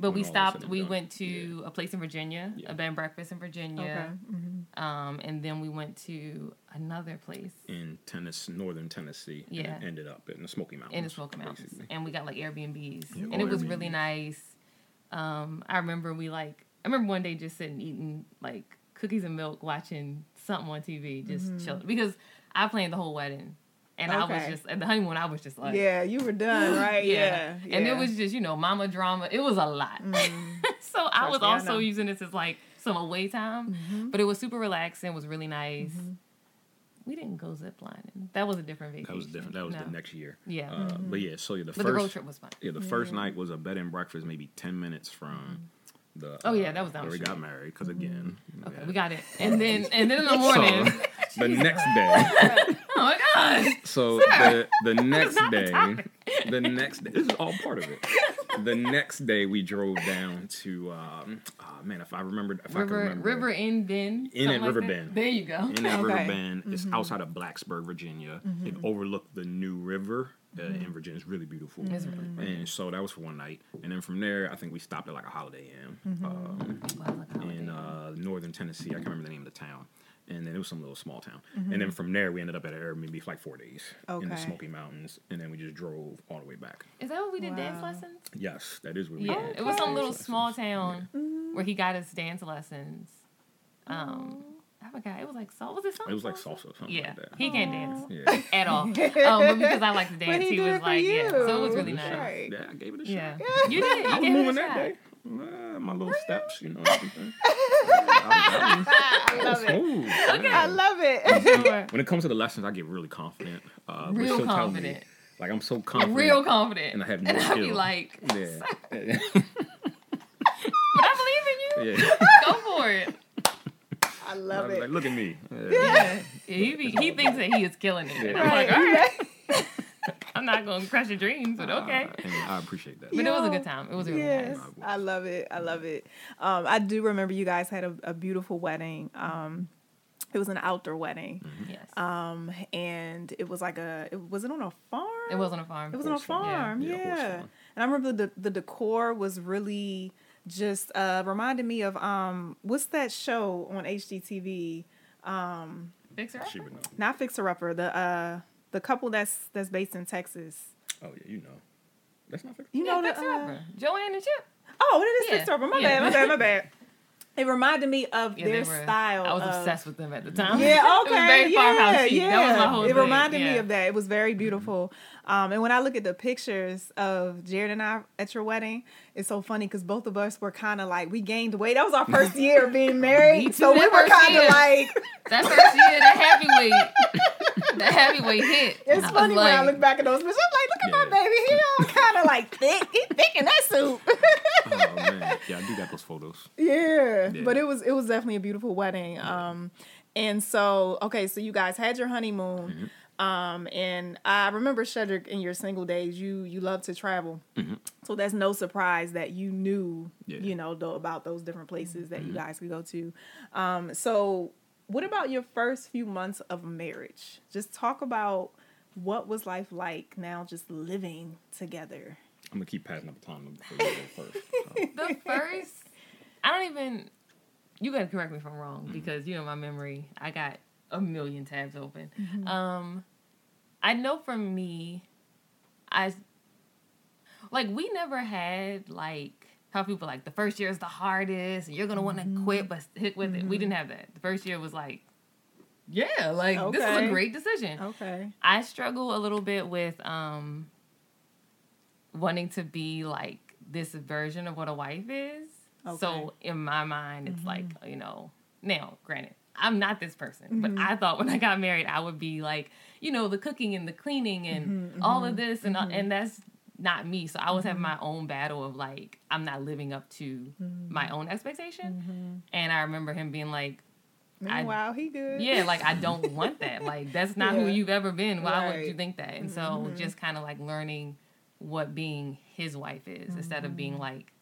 But we stopped. We went to yeah. a place in Virginia, yeah. a bed and breakfast in Virginia, okay. mm-hmm. um, and then we went to another place in Tennessee, northern Tennessee. Yeah, and ended up in the Smoky Mountains. In the Smoky Mountains, basically. and we got like Airbnbs, yeah, and it was Airbnbs. really nice. Um, I remember we like. I remember one day just sitting eating like cookies and milk, watching something on TV, just mm-hmm. chilling because I planned the whole wedding. And okay. I was just at the honeymoon. I was just like, yeah, you were done, [laughs] right? yeah. yeah. and it was just you know mama drama. It was a lot. Mm. [laughs] so I was also I using this as like some away time, mm-hmm. but it was super relaxing. It was really nice. Mm-hmm. We didn't go ziplining. That was a different vacation. That was different. That was no. the next year. Yeah. Uh, mm-hmm. But yeah, so yeah, the but first the road trip was fun. Yeah, the first night was a bed and breakfast, maybe ten minutes from the. Oh yeah, that was down. Where we got married because again. Okay, yeah. we got it, and then and then in the [laughs] morning. So, [laughs] the next day. [laughs] oh my god! So the the next day, the next day. This is all part of it. The next day, we drove down to. Um, oh man, if I remembered, if River, I can remember, River in Bend. In at River Bend. There you go. In at okay. River Bend. It's mm-hmm. outside of Blacksburg, Virginia. Mm-hmm. It overlooked the New River. Uh, mm-hmm. in Virginia. It's really beautiful. It's really and so that was for one night. And then from there, I think we stopped at like a Holiday Inn mm-hmm. um, in uh, northern Tennessee. I can't remember the name of the town and then it was some little small town. Mm-hmm. And then from there, we ended up at an Airbnb for like four days okay. in the Smoky Mountains, and then we just drove all the way back. Is that what we did? Wow. Dance lessons? Yes, that is what we yeah. did. it was some little small town yeah. mm-hmm. where he got us dance lessons. Um, I forgot. It was like salsa. Was it salsa? It was like salsa, something yeah. like that. He can't dance yeah. at all. [laughs] Um, but because I like to dance, he, he was like, you. yeah. So it was really nice. Right. Yeah, I gave it a yeah. shot. You did. You [laughs] I was moving that day. Uh, my little steps, you know. [laughs] Everything. I, love it. Okay. I love it. when it comes to the lessons, I get really confident. Uh, Real confident. Me, like I'm so confident. Real confident. And I have no and skill. I be like, yeah. but I believe in you. Yeah. Go for it. I love it. Like, look at me. [laughs] Yeah. yeah. He, be, he thinks that he is killing it. Yeah. I'm like, all right. [laughs] [laughs] I'm not gonna crush your dreams, but okay. Uh, I appreciate that. But it was a good time. It was a really yes, nice. I love it. I love it. Um, I do remember you guys had a, a beautiful wedding. Um, it was an outdoor wedding. Yes. Um, and it was like a. It, was it on a farm? it wasn't a farm. It was on a farm. farm. Yeah, Yeah. farm. And I remember the the decor was really just uh reminded me of um what's that show on HGTV? Um, Fixer She would know. not Fixer Upper. The uh the couple that's that's based in Texas. Oh yeah, you know. That's not fair. You Yeah, know the Fixer uh, Upper. Joanna and Chip. Oh, it is Yeah. Fixer Upper. My Yeah. bad. My bad. My [laughs] bad. It reminded me of Yeah, their were, style. I was of- obsessed with them at the time. Yeah, [laughs] it was okay. very yeah, farmhouse yeah. That was my whole It thing. reminded me of that. It was very beautiful. Um, and when I look at the pictures of Jared and I at your wedding, it's so funny because both of us were kind of like we gained weight. That was our first [laughs] year of being married, Me so too, we were kind of like. [laughs] That first year, the heavyweight, [laughs] that heavyweight hit. It's I funny was when I look back at those pictures. I'm like, look at Yeah. my baby. He all kind of like thick. He thick in that suit. Oh man, yeah, I do got those photos. Yeah, Yeah. but it was it was definitely a beautiful wedding. Um, and so okay, so you guys had your honeymoon. Mm-hmm. Um, and I remember Shedrick in your single days, you you love to travel. So that's no surprise that you knew, Mm-hmm. Yeah. Mm-hmm. you know, though about those different places that you guys could go to. Um, so what about your first few months of marriage? Just talk about what was life like now, just living together. I'm gonna keep passing up the time before you first. So. [laughs] the first I don't even you gotta correct me if I'm wrong because you know my memory I got a million tabs open. Um I know for me I like we never had like how people like the first year is the hardest and you're gonna want to quit but stick with it. We didn't have that. The first year was like yeah, like this is a great decision. Okay. I struggle a little bit with um wanting to be like this version of what a wife is. Okay. So in my mind, it's like you know. Now, granted, I'm not this person, but mm-hmm. I thought when I got married, I would be like you know the cooking and the cleaning and mm-hmm, all mm-hmm, of this, and uh, and that's not me. So I was having my own battle of like I'm not living up to my own expectation, and I remember him being like. Mm, I- wow, he good. Yeah, like I don't want that. [laughs] Like that's not who you've ever been. Why would you Mm-hmm. think that? And so just kind of like learning what being his wife is instead of Mm-hmm. being like,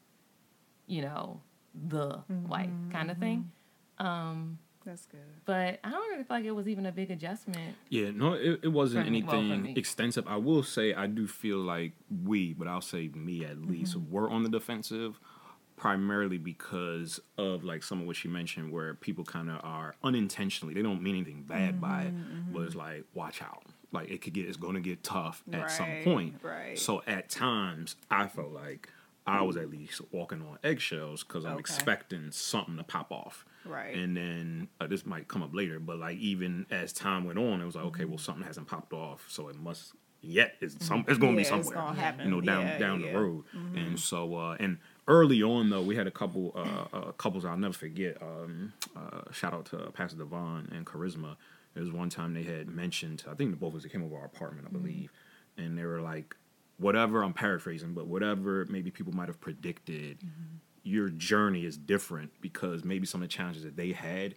you know, the wife kind of thing. Um, That's good. but I don't really feel like it was even a big adjustment. Yeah, no, it, it wasn't For me- well, anything extensive. I will say I do feel like we, but I'll say me at mm-hmm. least, were on the defensive primarily because of like some of what she mentioned where people kind of are unintentionally they don't mean anything bad mm-hmm, by it mm-hmm. but it's like watch out like it could get it's going to get tough at some point right. so at times i felt like i was at least walking on eggshells because i'm Okay. expecting something to pop off Right. and then uh, this might come up later, but like even as time went on, it was like, okay, Mm-hmm. well, something hasn't popped off, so it must yet it's some it's going to Yeah, be it's somewhere, gonna happen. you know, down Yeah, down yeah, the yeah. road. And so, uh, and early on though, we had a couple uh, uh couples I'll never forget. Um, uh, shout out to Pastor Devon and Charisma. There was one time they had mentioned, I think the both of us came over our apartment, I believe, and they were like, whatever I'm paraphrasing, but whatever maybe people might have predicted your journey is different because maybe some of the challenges that they had,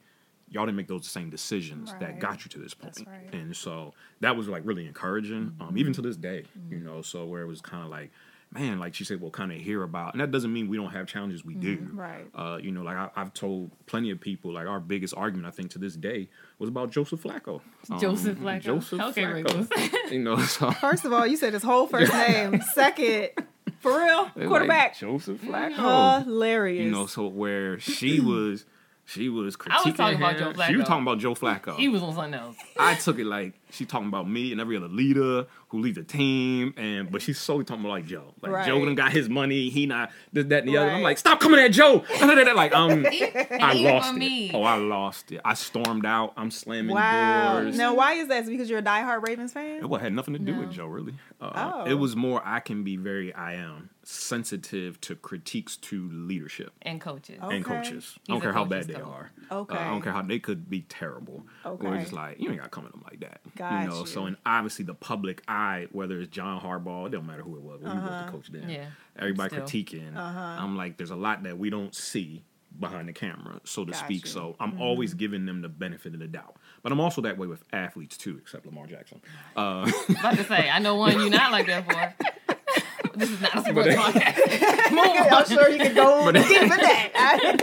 y'all didn't make those same decisions that got you to this point. Right. And so that was like really encouraging, um, even to this day, you know. So where it was kind of like, man, like she said, we'll kind of hear about, and that doesn't mean we don't have challenges. We do, Right. Uh, you know, like I, I've told plenty of people, like our biggest argument, I think, to this day, was about Joseph Flacco. Um, Joseph Flacco. Joseph Okay, Flacco. [laughs] You know, so First of all, you said his whole first [laughs] name. Second, for real, quarterback. like Joseph Flacco. Hilarious. You know, so where she was, she was critiquing I was talking about him. Joe She was talking about Joe Flacco. he was on something else. I took it like she talking about me and every other leader who leads a team, and but she's solely talking about like Joe. Like Right. Joe done got his money, he not this, that, and the other. I'm like, stop coming at Joe. [laughs] like um, I lost for it. me. Oh, I lost it. I stormed out. I'm slamming wow. doors. Now, why is that? Is it because you're a diehard Ravens fan? It well, had nothing to do No. with Joe, really. Uh, Oh. It was more I can be very, I am sensitive to critiques to leadership And coaches. Oh. and Okay. coaches. I don't a care how coach's bad they are. Okay. Uh, I don't care how they could be terrible. Okay. Or just like you ain't got to come at them like that. Got you know. you. So and obviously the public eye, whether it's John Harbaugh, it don't matter who it was. Well, He was Uh-huh. the coach then. Yeah, Everybody still. critiquing. I'm like, there's a lot that we don't see behind the camera, so to speak. So I'm mm-hmm. always giving them the benefit of the doubt. But I'm also that way with athletes too, except Lamar Jackson. Uh, about to say, I know one you're not like that for. [laughs] this is not a sports podcast. [laughs] Move I'm sure you can go deep in that.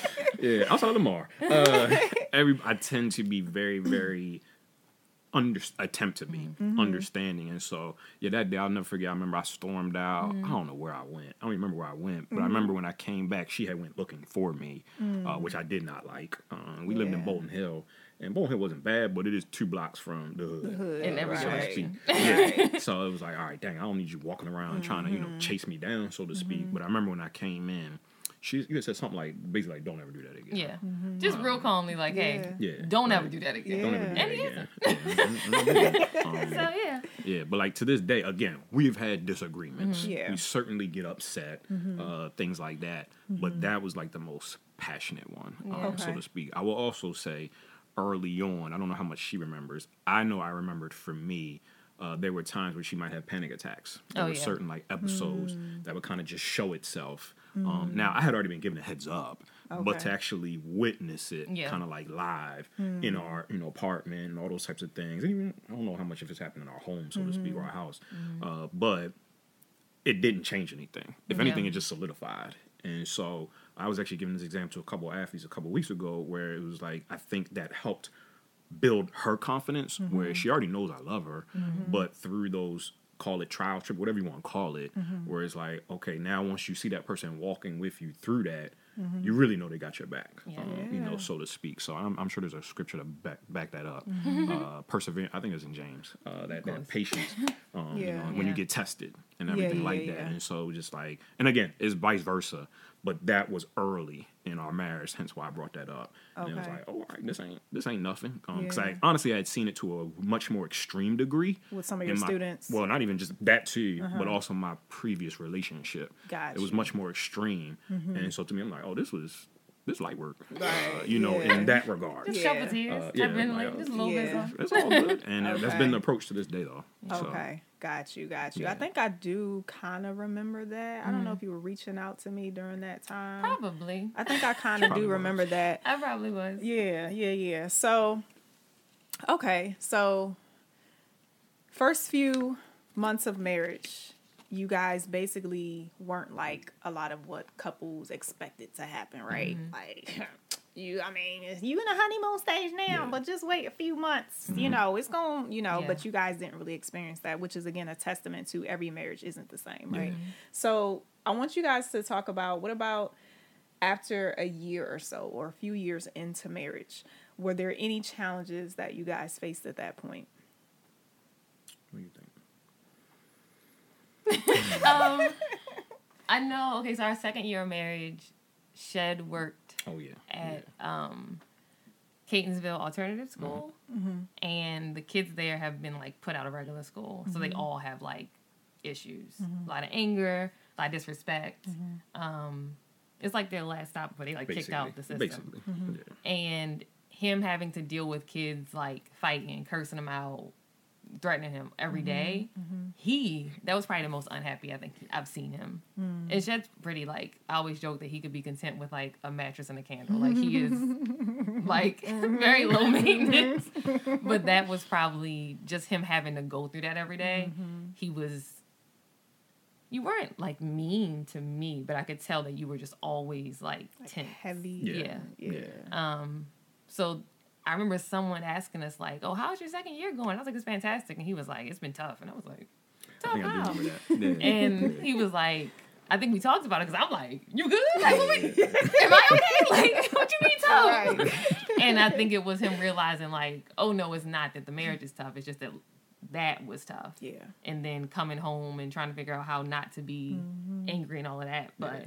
[laughs] yeah, outside of Lamar, uh, every I tend to be very, very under attempt to be mm-hmm. understanding. And so, yeah, that day I'll never forget. I remember I stormed out. Mm. I don't know where I went. I don't remember where I went, but mm-hmm. I remember when I came back, she had went looking for me, mm. uh, which I did not like. Uh, we yeah. lived in Bolton Hill. And Bolton Hill wasn't bad, but it is two blocks from the hood. The hood. In every right. Yeah. [laughs] so it was like, all right, dang, I don't need you walking around mm-hmm. trying to, you know, mm-hmm. chase me down, so to speak. Mm-hmm. But I remember when I came in, she you said something like basically like don't ever do that again. Yeah, mm-hmm. just um, real calmly like, hey, yeah, don't ever do that again. Yeah. Don't ever do that and again. um, [laughs] so yeah, yeah, but like to this day, again, we've had disagreements. Mm-hmm. Yeah, we certainly get upset, mm-hmm. uh, things like that. But mm-hmm. that was like the most passionate one, um, okay. so to speak. I will also say, early on, I don't know how much she remembers. I know I remembered for me. Uh, there were times where she might have panic attacks. There oh, were yeah. certain like episodes mm. that would kind of just show itself Mm. Um, now I had already been given a heads up, okay. but to actually witness it, yeah. kind of like live mm. in our you know apartment and all those types of things. And even, I don't know how much of it's happened in our home, so mm-hmm. to speak, or our mm-hmm. house, mm-hmm. uh, but it didn't change anything. If yeah. anything, it just solidified. And so I was actually giving this example to a couple of athletes a couple weeks ago, where it was like I think that helped build her confidence, mm-hmm. where she already knows I love her, mm-hmm. but through those call it trial trip, whatever you want to call it, mm-hmm. where it's like, okay, now once you see that person walking with you through that, mm-hmm. you really know they got your back, yeah. Um, you know, so to speak. So I'm, I'm, sure there's a scripture to back, back that up. Mm-hmm. Uh, perseverance, I think it's in James, uh, that, that patience, [laughs] um, yeah. you know, when yeah. you get tested and everything like that. And so just like, and again, it's vice versa but that was early in our marriage, hence why I brought that up. Okay. And it was like, oh, all right, this ain't this ain't nothing. Because um, yeah. I honestly I had seen it to a much more extreme degree with some of your my, students. Well, not even just that too, uh-huh. but also my previous relationship. Gotcha. It was much more extreme, mm-hmm. and so to me, I'm like, oh, this was this light work, uh, you know, yeah. in that regard. Just yeah. couple tears. Uh, yeah, been like, just a little yeah. bit. It's all good, and okay. that's been the approach to this day, though. Okay. Got you, got you. Yeah. I think I do kind of remember that. I don't know mm-hmm. if you were reaching out to me during that time. Probably. I think I [laughs] kind of do was. remember that. I probably was. Yeah, yeah, yeah. So, okay, so first few months of marriage, you guys basically weren't like a lot of what couples expected to happen, right? Mm-hmm. Like you i mean you in a honeymoon stage now yeah. but just wait a few months mm-hmm. you know it's going you know yeah. but you guys didn't really experience that which is again a testament to every marriage isn't the same right mm-hmm. so i want you guys to talk about what about after a year or so or a few years into marriage were there any challenges that you guys faced at that point what do you think [laughs] um i know okay so our second year of marriage shed worked Oh yeah. At yeah. um, Catonsville Alternative mm-hmm. School, mm-hmm. and the kids there have been like put out of regular school, mm-hmm. so they mm-hmm. all have like issues, mm-hmm. a lot of anger, a lot of disrespect. Mm-hmm. Um, it's like their last stop where they like basically, kicked out the system. Basically. Yeah. And him having to deal with kids like fighting, cursing them out, threatening him every mm-hmm, day. Mm-hmm. He that was probably the most unhappy I think I've seen him. Mm. It's just pretty like I always joke that he could be content with like a mattress and a candle. Like he is [laughs] like [laughs] very low maintenance. [laughs] but that was probably just him having to go through that every day. Mm-hmm. He was you weren't like mean to me, but I could tell that you were just always like, like tense. Heavy. Yeah. yeah. Yeah. Um so I remember someone asking us like, "Oh, how's your second year going?" I was like, "It's fantastic," and he was like, "It's been tough," and I was like, "Tough how?" Yeah. And he was like, "I think we talked about it because I'm like, you good? Like, am I okay? [laughs] Like, what you mean tough?" Right. and I think it was him realizing like, "Oh no, it's not that the marriage is tough. It's just that." That was tough. Yeah. And then coming home and trying to figure out how not to be mm-hmm. angry and all of that. But yeah.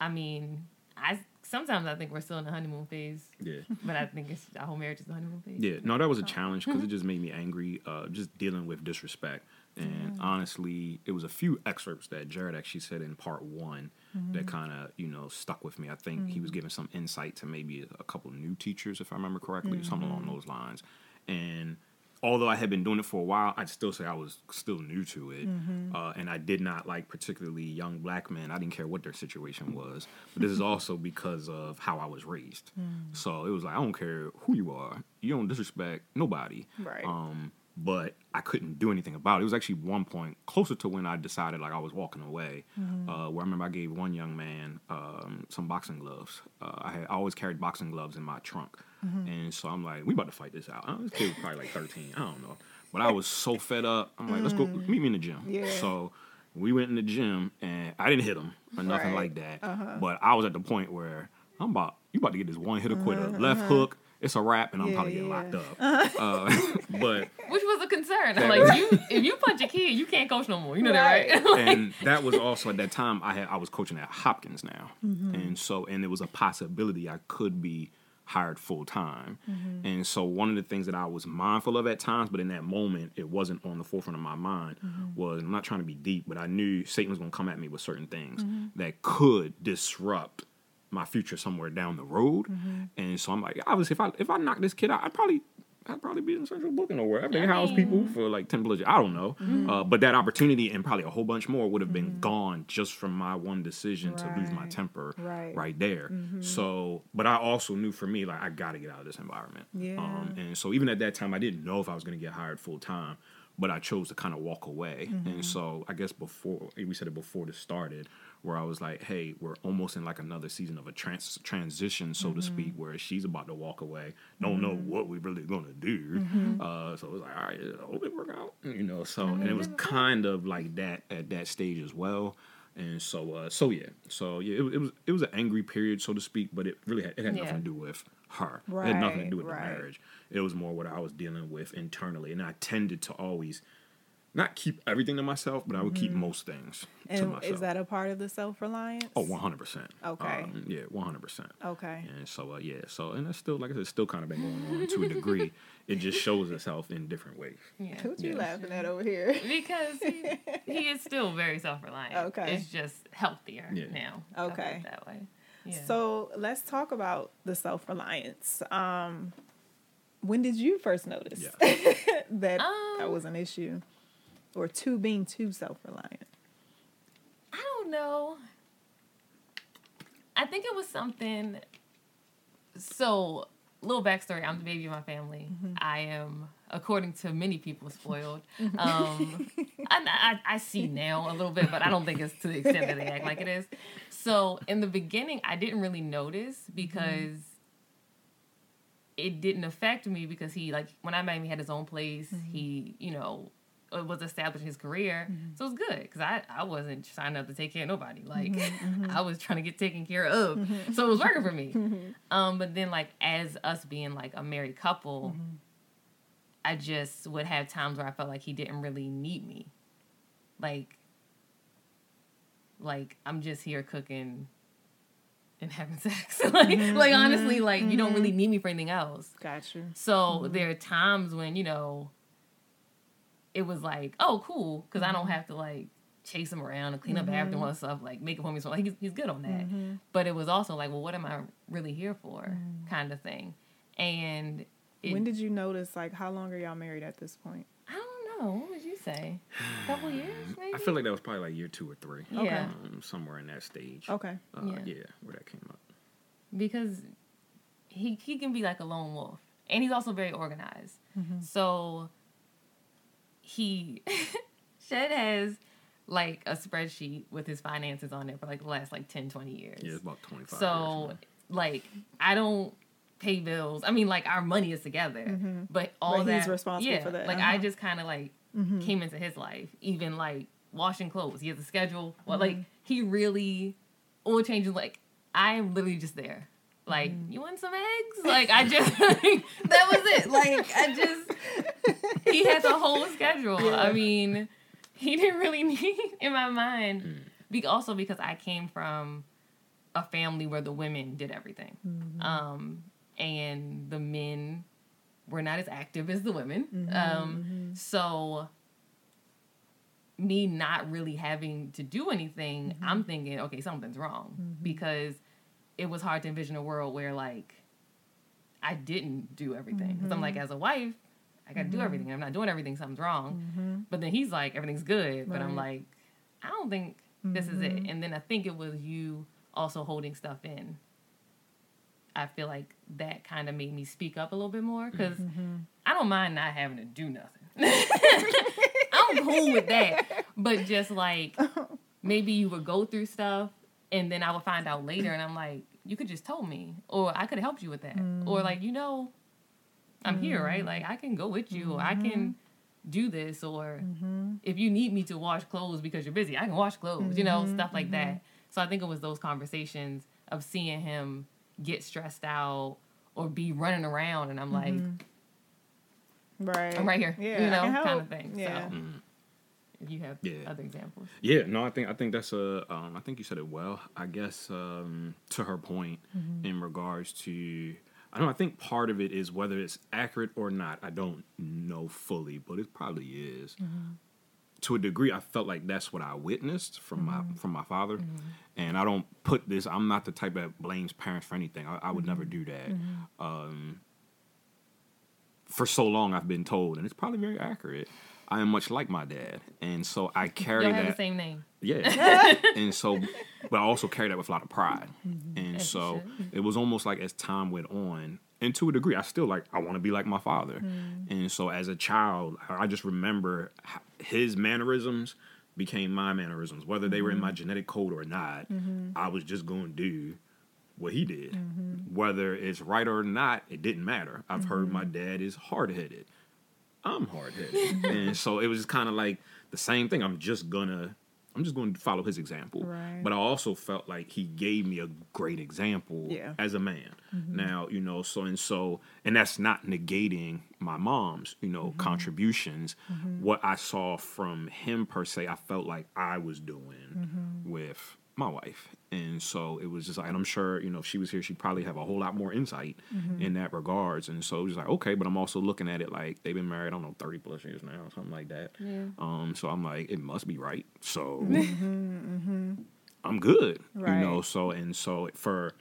I mean, I sometimes I think we're still in the honeymoon phase. Yeah. But I think it's our whole marriage is the honeymoon phase. Yeah. No, that was a challenge because it just made me angry. Uh, just dealing with disrespect. And mm. honestly, it was a few excerpts that Jared actually said in part one mm-hmm. that kind of you know stuck with me. I think mm-hmm. he was mm. giving some insight to maybe a couple new teachers, if I remember correctly, mm-hmm. something along mm-hmm. those lines. And although I had been doing it for a while, I'd still say I was still new to it, mm-hmm. uh, and I did not like particularly young black men. I didn't care what their situation was, but this is [laughs] also because of how I was raised. Mm. So it was like I don't care who you are, you don't disrespect nobody. Right. Um, but I couldn't do anything about it. It was actually one point closer to when I decided like I was walking away, mm-hmm. uh, where I remember I gave one young man um, some boxing gloves. Uh, I had I always carried boxing gloves in my trunk, mm-hmm. and so I'm like, we about to fight this out. this kid was probably like 13, I don't know, but I was so fed up. I'm like, let's go mm. meet me in the gym. Yeah. So we went in the gym, and I didn't hit him or nothing right. like that, uh-huh. but I was at the point where I'm about you about to get this one hitter quitter, uh-huh. left hook it's a wrap, and I'm yeah, probably getting yeah. locked up. [laughs] Uh, [laughs] but which was a concern. That, like you, if you punch a kid, you can't coach no more. You know right. that, right? [laughs] and that was also at that time I had I was coaching at Hopkins now, mm-hmm. and so and it was a possibility I could be hired full time. Mm-hmm. And so one of the things that I was mindful of at times, but in that moment it wasn't on the forefront of my mind, mm-hmm. was I'm not trying to be deep, but I knew Satan was going to come at me with certain things mm-hmm. that could disrupt my future somewhere down the road. Mm-hmm. And so I'm like, obviously, if I if I knock this kid out, I'd probably I'd probably be in central booking or wherever they house people for like ten plus. I don't know, mm-hmm. uh, but that opportunity and probably a whole bunch more would have been mm-hmm. gone just from my one decision right. to lose my temper right, right there. Mm-hmm. So, but I also knew for me like I got to get out of this environment. Yeah. Um, and so even at that time, I didn't know if I was going to get hired full time, but I chose to kind of walk away. And mm-hmm. so I guess before we said it before this started where I was like, hey, we're almost in like another season of a trans- transition, so mm-hmm. to speak, where she's about to walk away, don't mm-hmm. know what we're really gonna do. Mm-hmm. Uh, so it was like, all right, I hope it work out, you know. So and it was kind of like that at that stage as well. And so, uh, so yeah, so yeah, it, it, was it was an angry period, so to speak, but it really had, it had yeah. nothing to do with her. Right, it had nothing to do with right. the marriage. It was more what I was dealing with internally, and I tended to always not keep everything to myself, but I would mm-hmm. keep most things and to myself. Is that a part of the self reliance? Oh, 100%. Okay. Um, yeah, 100%. Okay. And so, uh, yeah, so, and that's still, like I said, still kind of been going on to a degree. [laughs] it just shows itself in different ways. Yeah. What you laughing at over here? [laughs] Because he, he is still very self reliant. Okay. It's just healthier yeah. now. Okay. That way. Yeah. So let's talk about the self reliance. Um, when did you first notice yeah. [laughs] that um, that was an issue? Or two being too self reliant? I don't know. I think it was something. So, little backstory: I'm the baby of my family. Mm-hmm. I am, according to many people, spoiled. [laughs] Um, I, I, I, see now a little bit, but I don't think it's to the extent that they act like it is. So, in the beginning, I didn't really notice because. Mm-hmm. It didn't affect me because he like when I met him, he had his own place. Mm-hmm. He, you know, was establishing his career. Mm-hmm. So it was good because I, I wasn't signed up to take care of nobody. Like mm-hmm, mm-hmm. [laughs] I was trying to get taken care of. Mm-hmm. So it was working for me. [laughs] Mm-hmm. Um, but then like as us being like a married couple, mm-hmm. I just would have times where I felt like he didn't really need me. Like like I'm just here cooking and having [laughs] sex. like like honestly, like you don't really need me for anything else. Gotcha. So there are times when, you know, it was like, oh, cool, because mm-hmm. I don't mm-hmm. have to like chase him around and clean up mm-hmm. after him and stuff, like make him for me. So like, he's, he's good on that. Mm-hmm. But it was also like, well, what am I really here for, mm. kind of thing. And it, when did you notice? Like, how long are y'all married at this point? I don't know. What would you say? A couple [sighs] years, maybe. I feel like that was probably like year two or three. Yeah, um, somewhere in that stage. Okay. Uh, yeah. yeah, where that came up. Because he he can be like a lone wolf, and he's also very organized. Mm-hmm. So he [laughs] Shed has like a spreadsheet with his finances on it for like the last like 10, 20 years. Yeah, it's about 25 So, years, like, I don't pay bills. I mean, like, our money is together, mm-hmm. but all but that. He's responsible yeah, for that. Like, uh-huh. I just kind of like mm-hmm. came into his life, even like washing clothes. He has a schedule. Well, like, mm-hmm. he really, oil changes, like, I am literally just there like mm. you want some eggs like i just [laughs] like, that was it like i just he had the whole schedule yeah. i mean he didn't really [laughs] need in my mind mm. Be- also because i came from a family where the women did everything mm-hmm. um and the men were not as active as the women mm-hmm, um mm-hmm. so me not really having to do anything mm-hmm. i'm thinking okay something's wrong mm-hmm. because it was hard to envision a world where like I didn't do everything because mm-hmm. I'm like mm-hmm. as a wife, I got to mm-hmm. do everything. I'm not doing everything. Something's wrong. Mm-hmm. But then he's like, everything's good. But I'm like, I don't think this is it. Mm-hmm. And then I think it was you also holding stuff in. I feel like that kind of made me speak up a little bit more because mm-hmm. I don't mind not having to do nothing. [laughs] I'm cool with that. But just like [laughs] maybe you would go through stuff and then I would find out later and I'm like, you could just told me or I could have helped you with that. Mm. Or like, you know, I'm mm. here, right? Like I can go with you mm-hmm. I can mm-hmm. do this or mm-hmm. if you need me to wash clothes because you're busy, I can wash clothes, mm-hmm. you know, stuff like that. Mm-hmm. So I think it was those conversations of seeing him get stressed out or be running around and I'm like Right. I'm right here. Yeah, you know, kind of thing. Yeah. So if you have yeah. other examples. Yeah, no, I think I think that's a um, I think you said it well. I guess um, to her point mm-hmm. in regards to I don't know, I think part of it is whether it's accurate or not. I don't know fully, but it probably is. Mm-hmm. To a degree, I felt like that's what I witnessed from mm-hmm. my from my father, mm-hmm. and I don't put this. I'm not the type that blames parents for anything. I, I would never mm-hmm. do that. Mm-hmm. Um, for so long, I've been told, and it's probably very accurate I am much like my dad, and so I carry Y'all that. The same name. Yeah, [laughs] and so, but I also carry that with a lot of pride, mm-hmm. and so it was almost like as time went on, and to a degree, I still like I want to be like my father, mm. and so as a child, I just remember his mannerisms became my mannerisms, whether they were in my mm-hmm. genetic code or not. Mm-hmm. I was just going to do what he did, mm-hmm. whether it's right or not. It didn't matter. I've heard my mm-hmm. dad is hard headed I'm hard headed, [laughs] and so it was just kind of like the same thing. I'm just gonna, I'm just going to follow his example. Right. But I also felt like he gave me a great example yeah. as a man. Mm-hmm. Now, you know, so and so, and that's not negating my mom's, you know, mm-hmm. contributions. Mm-hmm. What I saw from him per se, I felt like I was doing mm-hmm. with my wife. And so it was just like, and I'm sure, you know, if she was here, she'd probably have a whole lot more insight mm-hmm. in that regards. And so it was like, okay, but I'm also looking at it like they've been married, I don't know, 30 plus years now, something like that. Yeah. Um, so I'm like, it must be right. So [laughs] mm-hmm, mm-hmm. I'm good, right. you know? So, and so for,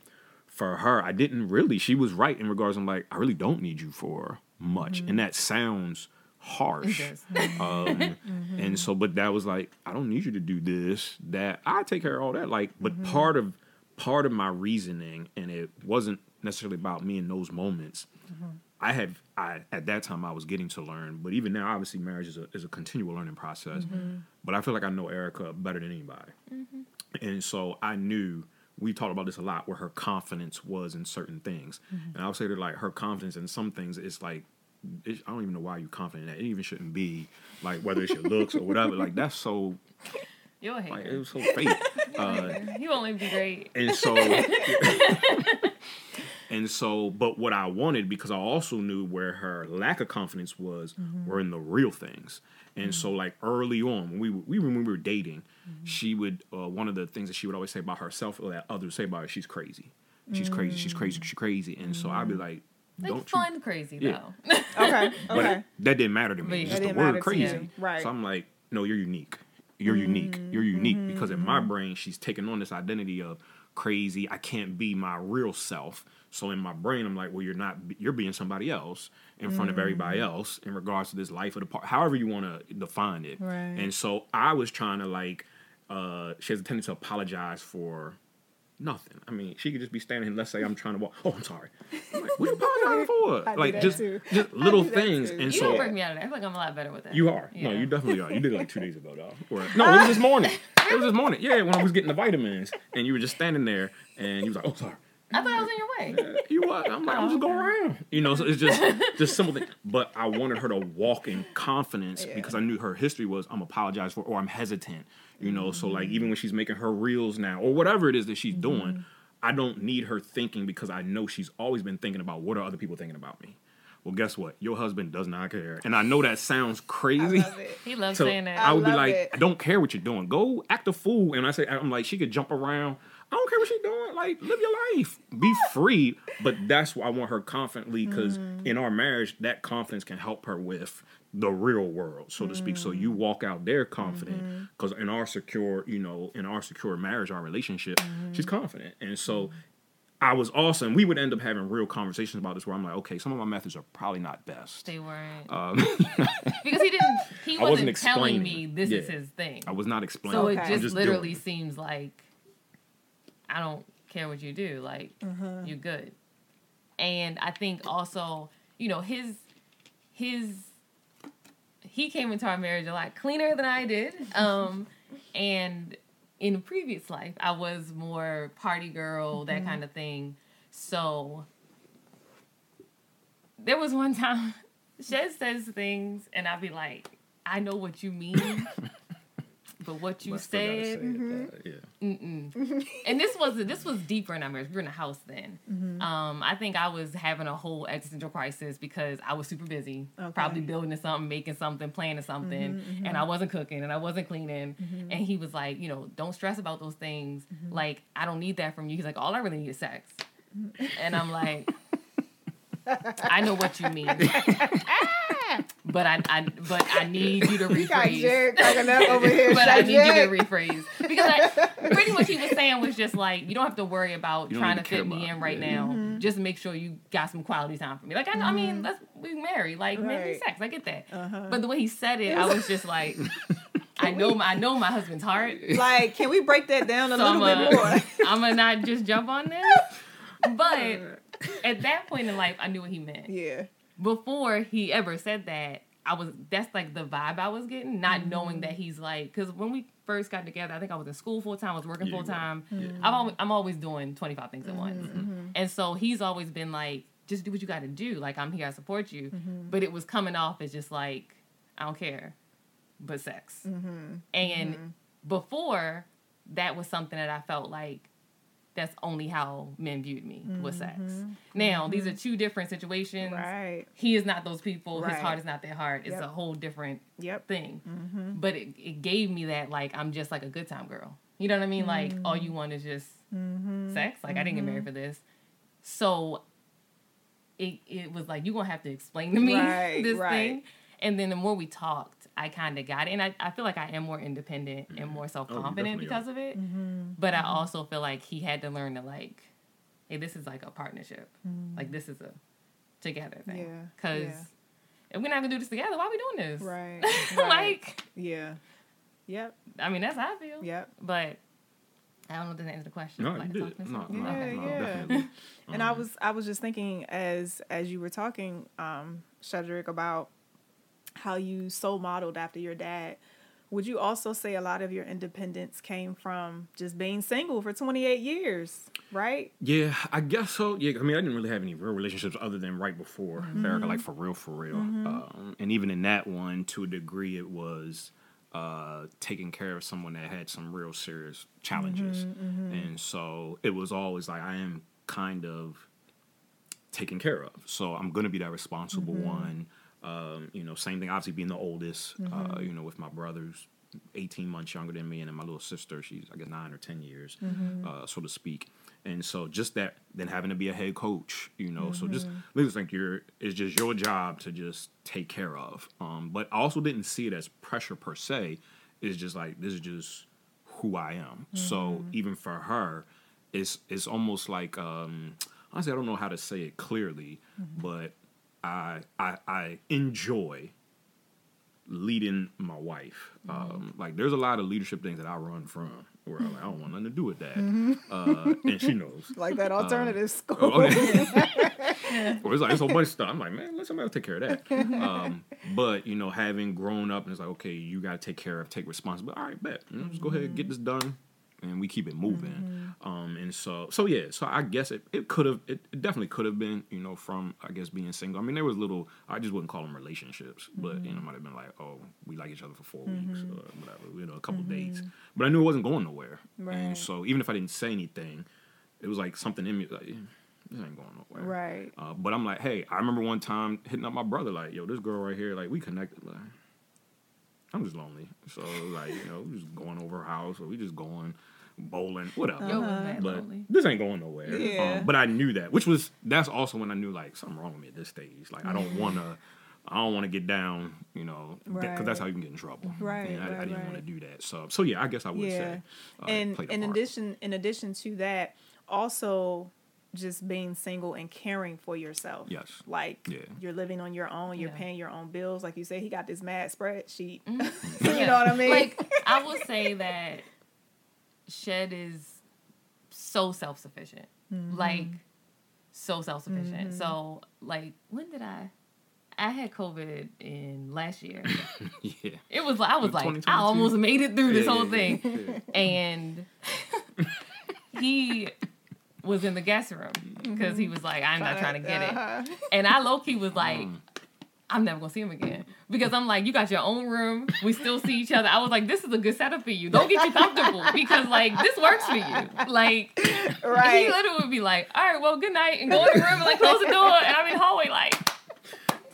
for her, I didn't really, she was right in regards, I'm like, I really don't need you for much. And mm-hmm. that sounds, harsh. [laughs] Um, mm-hmm. And so, but that was like, I don't need you to do this, that. I take care of all that. Like, but mm-hmm. part of part of my reasoning, and it wasn't necessarily about me in those moments. Mm-hmm. I had, I at that time, I was getting to learn, but even now, obviously, marriage is a is a continual learning process. Mm-hmm. But I feel like I know Erica better than anybody, mm-hmm. and so I knew we talked about this a lot where her confidence was in certain things mm-hmm. and i would say that like her confidence in some things is like I don't even know why you're confident in that it even shouldn't be like whether it's your looks or whatever. Like that's so. You're a hater. Like, it was so fake. [laughs] Uh, you won't even be great. And so. [laughs] and so, but what I wanted because I also knew where her lack of confidence was mm-hmm. were in the real things. And mm-hmm. so, like early on, when we we when we were dating, mm-hmm. she would uh, one of the things that she would always say about herself or that others say about her, she's crazy. She's crazy. She's crazy. She's crazy. And so I'd be mm-hmm. like, like don't fun you... crazy yeah. though. [laughs] okay. [laughs] But okay. that didn't matter to me. It's Just the word crazy. Right. So I'm like, no, you're unique. You're mm-hmm. unique. You're unique mm-hmm. because in my mm-hmm. brain, she's taking on this identity of crazy. I can't be my real self. So in my brain, I'm like, well, you're not. You're being somebody else in front mm. of everybody mm. else in regards to this life of the part. However you want to define it. Right. And so I was trying to like. Uh, she has a tendency to apologize for Nothing. I mean, she could just be standing here. Let's say I'm trying to walk. Oh, I'm sorry. I'm like, what you [laughs] apologizing for? I like just too. just [laughs] little things. And you so don't break me out of that. I feel like I'm a lot better with that. You are. Yeah. No, you definitely are. You did it like two days ago, though. Or, no, it [laughs] was this morning. It was this morning. Yeah, when I was getting the vitamins, and you were just standing there, and you was like, "Oh, sorry." I thought I was in your way. You what? I'm like, I'm just going around. You know, so it's just [laughs] just simple thing. But I wanted her to walk in confidence yeah. because I knew her history was I'm apologize for or I'm hesitant. You know, mm-hmm. so like even when she's making her reels now or whatever it is that she's mm-hmm. doing, I don't need her thinking because I know she's always been thinking about what are other people thinking about me. Well, guess what? Your husband does not care, and I know that sounds crazy. Love he loves so saying that. I, I would be like, it. I don't care what you're doing. Go act a fool. And I say, I'm like, she could jump around. I don't care what she's doing. Like, live your life, be free. But that's why I want her confidently because mm. in our marriage, that confidence can help her with the real world, so to speak. So you mm. walk out there confident because mm-hmm. in our secure, you know, in our secure marriage, our relationship, mm-hmm. she's confident, and so I was awesome. We would end up having real conversations about this where I'm like, okay, some of my methods are probably not best. They weren't. Um, [laughs] [laughs] because he didn't, he wasn't, wasn't telling me this yeah. is his thing. I was not explaining. So it okay. just, just literally seems like, I don't care what you do. Like, uh-huh. you're good. And I think also, you know, his, his, he came into our marriage a lot cleaner than I did. [laughs] Um, and in a previous life, I was more party girl, that mm-hmm. kind of thing. So there was one [laughs] time Shed says things, and I'd be like, I know what you mean. [laughs] But what you said, mm-hmm. yeah. and this was this was deeper in our marriage. We were in a house then. Mm-hmm. Um, I think I was having a whole existential crisis because I was super busy, okay. probably building something, making something, planning something, mm-hmm, mm-hmm. and I wasn't cooking and I wasn't cleaning. Mm-hmm. And he was like, you know, don't stress about those things. Mm-hmm. Like I don't need that from you. He's like, all I really need is sex. And I'm like, I know what you mean. [laughs] but I, I, but I need you to rephrase. over [laughs] here. but I need you to rephrase because I, [laughs] pretty much he was saying was just like you don't have to worry about trying to fit me in right yeah. now. Mm-hmm. Just make sure you got some quality time for me. Like I, mm-hmm. I mean, mm-hmm. let's we married. Like right. maybe sex. I get that. Uh-huh. But the way he said it, I was just like. [laughs] I know my I know my husband's heart. Like, can we break that down a so little bit more? I'm gonna not just jump on this. But at that point in life, I knew what he meant. Yeah. Before he ever said that, I was that's like the vibe I was getting, not mm-hmm. knowing that he's like because when we first got together, I think I was in school full time, I was working yeah, full time. Mm-hmm. I'm always I'm always doing 25 things at once, mm-hmm. mm-hmm. and so he's always been like, just do what you got to do. Like I'm here, I support you. Mm-hmm. But it was coming off as just like I don't care, but sex. Mm-hmm. And before that was something that I felt like that's only how men viewed me mm-hmm. was sex. Now, mm-hmm. these are two different situations. Right. He is not those people. Right. His heart is not their heart. It's yep. a whole different yep. thing. Mm-hmm. But it, it gave me that, like, I'm just like a good time girl. You know what I mean? Like, all you want is just mm-hmm. sex. Like, I didn't get married mm-hmm. for this. So it, it was like, you're going to have to explain to me [laughs] right. this right. thing. And then the more we talked, I kind of got it. And I, I feel like I am more independent mm-hmm. and more self confident oh, because are. of it. Mm-hmm. But mm-hmm. I also feel like he had to learn to like, hey, this is like a partnership. Mm-hmm. Like this is a together thing. Yeah. Because yeah. if we're not gonna do this together, why are we doing this? Right. [laughs] right. like. Yeah. Yep. I mean, that's how I feel. Yep. But I don't know if that answers the question. No, like you did. No, no, yeah, no, yeah. Definitely. and um, I was I was just thinking as as you were talking, um, Shedrick, about how you so modeled after your dad. Would you also say a lot of your independence came from just being single for 28 years, right? Yeah, I guess so. Yeah, I mean, I didn't really have any real relationships other than right before mm-hmm. like for real, for real. Mm-hmm. Um, and even in that one, to a degree, it was uh, taking care of someone that had some real serious challenges. Mm-hmm, mm-hmm. and so it was always like, I am kind of taken care of. So I'm going to be that responsible mm-hmm. one um, you know, same thing. Obviously, being the oldest. Uh, mm-hmm. Uh, you know, with my brothers, eighteen months younger than me, and then my little sister, she's I guess nine or ten years, mm-hmm. uh, so to speak. And so, just that, then having to be a head coach, you know, mm-hmm. so just just think you're it's just your job to just take care of. Um, but I also didn't see it as pressure per se. It's just like this is just who I am. So mm-hmm. even for her, it's it's almost like um, honestly I don't know how to say it clearly, mm-hmm. but I I, I enjoy leading my wife. Mm-hmm. Um, like there's a lot of leadership things that I run from where I'm like, I don't want nothing to do with that, mm-hmm. uh, and she knows. [laughs] like that alternative uh, school. Oh, okay. or [laughs] it's like it's a bunch of stuff. I'm like, man, let somebody else take care of that. Um, but you know, having grown up and it's like, okay, you got to take care of, take responsibility. All right, bet. You know, just go ahead and get this done and we keep it moving. Mm-hmm. Um, and so, so yeah, so I guess it, it could have, it, it, definitely could have been, you know, from I guess being single. I mean, there was little, I just wouldn't call them relationships, mm-hmm. but you know, mm-hmm. might have been like, oh, we like each other for 4 mm-hmm. weeks or whatever, you know, a couple dates. Mm-hmm. But I knew it wasn't going nowhere, right. and so even if I didn't say anything, it was like something in me like. This ain't going nowhere. Right. Uh, but I'm like, hey, I remember one time hitting up my brother, like, yo, this girl right here, like, we connected. Like, I'm just lonely. So, like, you know, just going over her house or we just going bowling, whatever. Uh-huh. But this ain't going nowhere. Yeah. Um, but I knew that, which was that's also when I knew like something wrong with me at this stage. Like I don't want to. I don't want to get down, you know, because right. that's how you can get in trouble. Right. And I, right, I didn't right. want to do that. So, so yeah, I guess I would yeah. say. Uh, and in addition, in addition to that, also just being single and caring for yourself. Yes. Like Yeah. you're living on your own, you're Yeah. paying your own bills. Like you say, he got this mad spreadsheet. Mm-hmm. [laughs] you know what I mean? Like I will say that Shed is so self sufficient. Mm-hmm. Like so self sufficient. So like when did I I had COVID in last year. [laughs] yeah. It was like I was like I almost made it through this Yeah, whole yeah, thing. And he was in the guest room because he was like, I'm not trying to get it. Uh-huh. And I low key was like, I'm never gonna see him again because I'm like, you got your own room. We still see each other. I was like, this is a good setup for you. Don't get you comfortable because like this works for you. Like right? he literally would be like, all right, well, good night, and go in the room and like close the door, and I'm in the hallway like.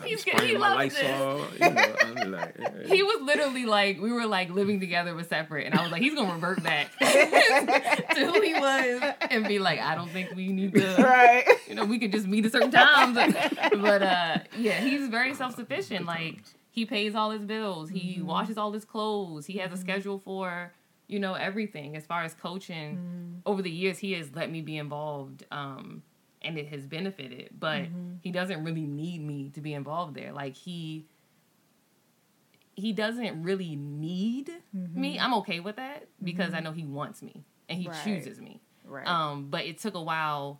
He's good. He my loves lights it. off, you know, I'm like, [laughs] yeah. He was literally like, we were like living together but separate, and I was like, he's gonna revert back [laughs] to who he was and be like, I don't think we need to right. you know, we could just meet at certain times. but uh yeah, he's very self sufficient. Like he pays all his bills, he washes all his clothes, he has a schedule for, you know, everything. As far as coaching, over the years he has let me be involved. Um and it has benefited, but he doesn't really need me to be involved there. Like he he doesn't really need me. I'm okay with that because I know he wants me and he Right. chooses me. Right. Um, but it took a while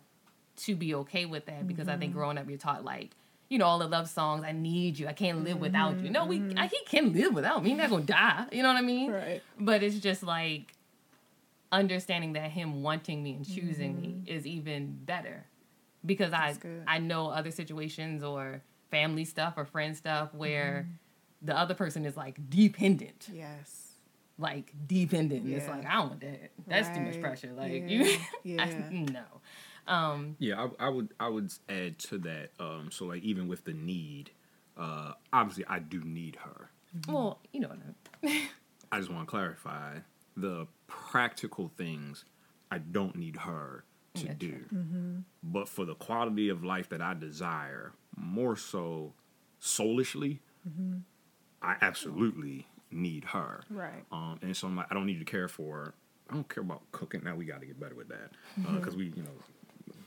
to be okay with that because I Mm-hmm. think growing up you're taught like, you know, all the love songs. I need you. I can't live without you. No, we I, he can live without me. He's not gonna die. You know what I mean? Mm-hmm. Right. But it's just like understanding that him wanting me and choosing me Mm-hmm. is even better because I good. I know other situations or family stuff or friend stuff where Mm-hmm. the other person is like dependent Yes. like dependent. And It's like I don't want that. That's too much pressure. Like Yeah. you, [laughs] Yeah. I, [laughs] no. Um, Yeah, I, I would I would add to that. Um, so like even with the need, uh, obviously I do need her. well, you know what I mean. [laughs] I just want to clarify the practical things I don't need her to Yeah, do. Mm-hmm. But for the quality of life that I desire, more so soulishly, Mm-hmm. I absolutely need her. Right. Um, and so I'm like, I don't need to care for. her. I don't care about cooking. Now we got to get better with that because we, you know,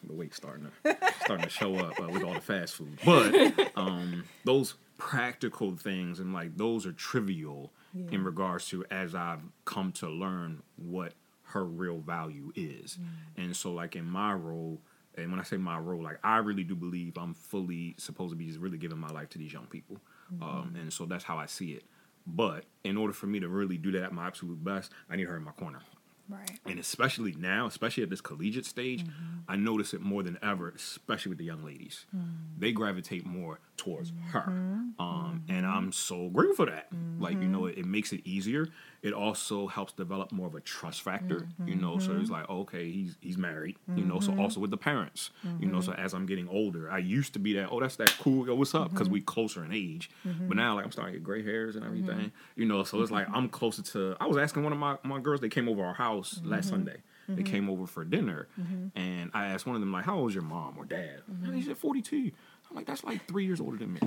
the weight's starting to starting to show up uh, with all the fast food. But um, those practical things and like those are trivial in regards to as I've come to learn what her real value is. Mm. And so like in my role. And when I say my role, like I really do believe I'm fully supposed to be just really giving my life to these young people, mm-hmm. um, and so that's how I see it. But in order for me to really do that at my absolute best, I need her in my corner. Right. And especially now, especially at this collegiate stage, mm-hmm. I notice it more than ever, especially with the young ladies. Mm. They gravitate more towards her. Mm-hmm. Um, And I'm so grateful for that. Like, you know, it, it makes it easier. It also helps develop more of a trust factor, you know. So it's mm-hmm. like, okay, he's he's married, you know. So mm-hmm. also with the parents, you know. So mm-hmm. as I'm getting older, I used to be that, oh, that's that cool, yo, what's up? Because we closer in age. But now, like, I'm starting to get gray hairs and everything, you know. So it's like I'm closer to. I was asking one of my, my girls, they came over our house last Sunday. They came over for dinner, and I asked one of them, like, how old is your mom or dad? And he said, 42. I'm like, that's like three years older than me.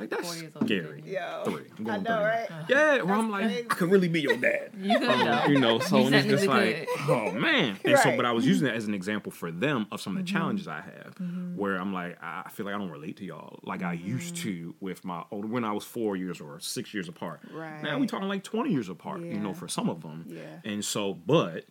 Like, that's 40 years older scary. than Yo. Three. I'm I know, 30 now. right? Yeah, well, I'm like, crazy. I could really be your dad. [laughs] You Um, though. you know, so You and it's just like, oh man. And so, but I was using that as an example for them of some of the challenges I have, where I'm like, I feel like I don't relate to y'all like I used to with my older when I was four years or six years apart. Right. Now we Right. talking like 20 years apart, you know, for some of them. Yeah. And so, but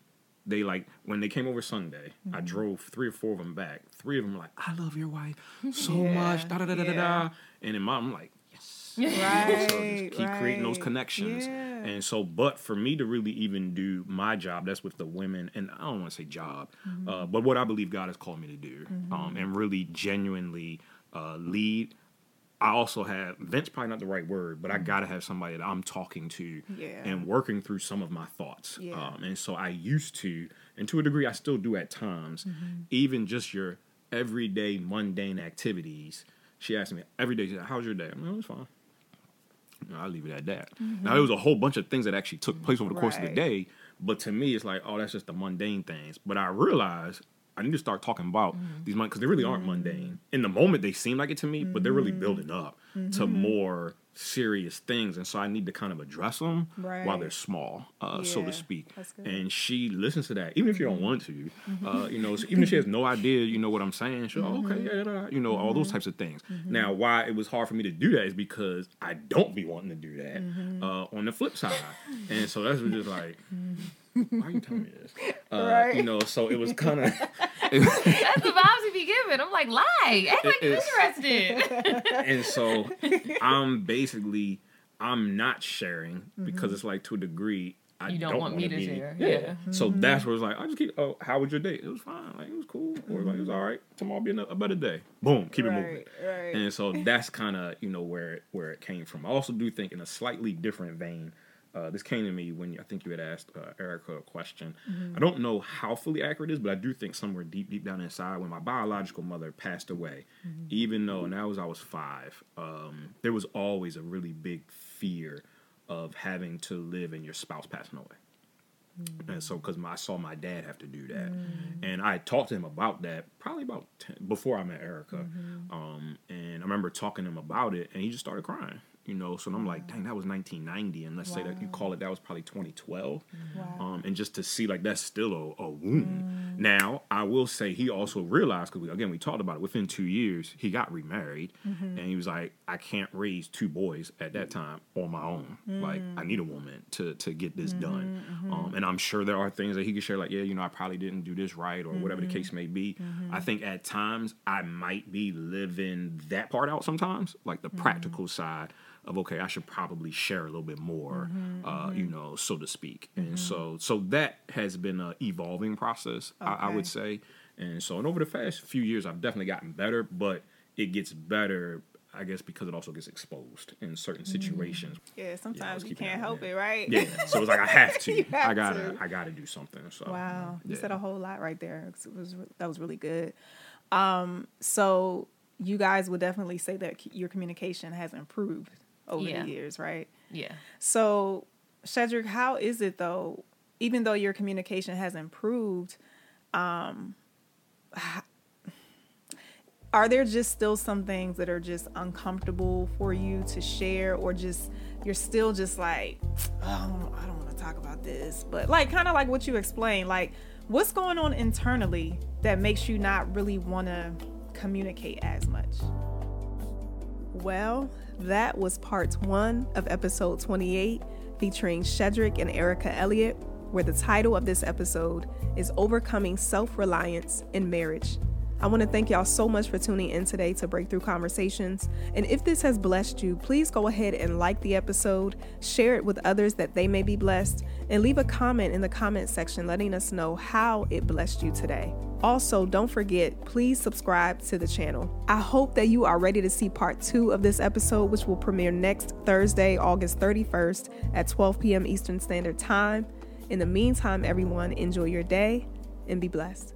they like when they came over Sunday, I Mm-hmm. drove three or four of them back. Three of them were like, I love your wife so Yeah, much, da da da da da da. yeah. And then mom, I'm like, yes. [laughs] Right. So just keep creating those connections. Yeah. And so, but for me to really even do my job, that's with the women, and I don't want to say job, Mm-hmm. uh, but what I believe God has called me to do, um, and really genuinely uh, lead. I also have Vince probably not the right word, but I gotta have somebody that I'm talking to Mm-hmm. Yeah. and working through some of my thoughts. Yeah. Um, and so I used to, and to a degree, I still do at times, Mm-hmm. even just your everyday mundane activities. She asked me every day, she said, "How's your day?" I'm like, "Oh, "It's fine." You know, I'll leave it at that. Now there was a whole bunch of things that actually took place over the course of the Mm-hmm. Day, but to me, it's like, oh, that's just the mundane things. But I realized I need to start talking about mm-hmm. these because they really aren't mm-hmm. mundane. In the moment, they seem like it to me, but they're really building up to mm-hmm. more serious things, and so I need to kind of address them right. while they're small, uh, yeah, so to speak. And she listens to that, even if you don't want to. Mm-hmm. Uh, you know, so even if she has no idea, you know what I'm saying. She'll mm-hmm. okay, yeah, yeah, you know, all those mm-hmm. types of things. Mm-hmm. Now, why it was hard for me to do that is because I don't be wanting to do that. Mm-hmm. Uh, on the flip side, and so that's just like. Why are you telling me this? [laughs] Uh, right. You know, so it was kind of. [laughs] That's the vibes you be giving. I'm like, lie. Act like you're interested. [laughs] and so I'm basically, I'm not sharing mm-hmm. because it's like to a degree, I you don't, don't want me to share. Yeah. yeah. Mm-hmm. So that's where it's like, I just keep, oh, how was your day? It was fine. Like, it was cool. Or like, it was mm-hmm. all right. Tomorrow will be a better day. Boom. Keep right, it moving. Right. And so that's kind of, you know, where, where it came from. I also do think in a slightly different vein, uh, this came to me when I think you had asked uh, Erica a question. Mm-hmm. I don't know how fully accurate it is, but I do think somewhere deep, deep down inside, when my biological mother passed away, mm-hmm. even though, and that was I was five, um, there was always a really big fear of having to live and your spouse passing away. Mm-hmm. And so, because I saw my dad have to do that, mm-hmm. and I talked to him about that probably about 10, before I met Erica, mm-hmm. um, and I remember talking to him about it, and he just started crying you know. So I'm like, mm-hmm. dang, that was 1990, and let's wow. say that you call it that was probably 2012, wow. Um, um, and just to see like that's still a, a wound. Mm. Now I will say he also realized because again we talked about it within two years he got remarried, mm-hmm. and he was like, I can't raise two boys at that time on my own. Mm. Like I need a woman to to get this mm-hmm, done, mm-hmm. Um, and I'm sure there are things that he could share like, yeah, you know, I probably didn't do this right or whatever the mm-hmm. case may be. I mm-hmm. think at times I might be living that part out sometimes, like the mm-hmm. practical side of okay, I should probably share a little bit more, mm-hmm, uh, mm-hmm. you know, so to speak. Mm-hmm. And so, so that has been an evolving process, okay. I, I, would say. And so, and over the past few years, I've definitely gotten better, but it gets better. I guess because it also gets exposed in certain mm-hmm. situations. Yeah, sometimes you can't help it, right? Yeah, so it's like I have to. [laughs] have I gotta, to. I gotta do something. So wow, yeah. you said a whole lot right there. It was that was really good. Um, so you guys would definitely say that your communication has improved over yeah. the years, right? Yeah. So, Shedrick, how is it though? Even though your communication has improved, um, are there just still some things that are just uncomfortable for you to share, or just you're still just like, oh, I don't want to talk about this, but like kind of like what you explained, like what's going on internally that makes you not really want to communicate as much? Well, that was part one of episode 28 featuring Shedrick and Erica Elliott, where the title of this episode is Overcoming Self Reliance in Marriage. I want to thank y'all so much for tuning in today to Breakthrough Conversations. And if this has blessed you, please go ahead and like the episode, share it with others that they may be blessed, and leave a comment in the comment section letting us know how it blessed you today. Also, don't forget, please subscribe to the channel. I hope that you are ready to see part two of this episode, which will premiere next Thursday, August 31st at 12 p.m. Eastern Standard Time. In the meantime, everyone, enjoy your day and be blessed.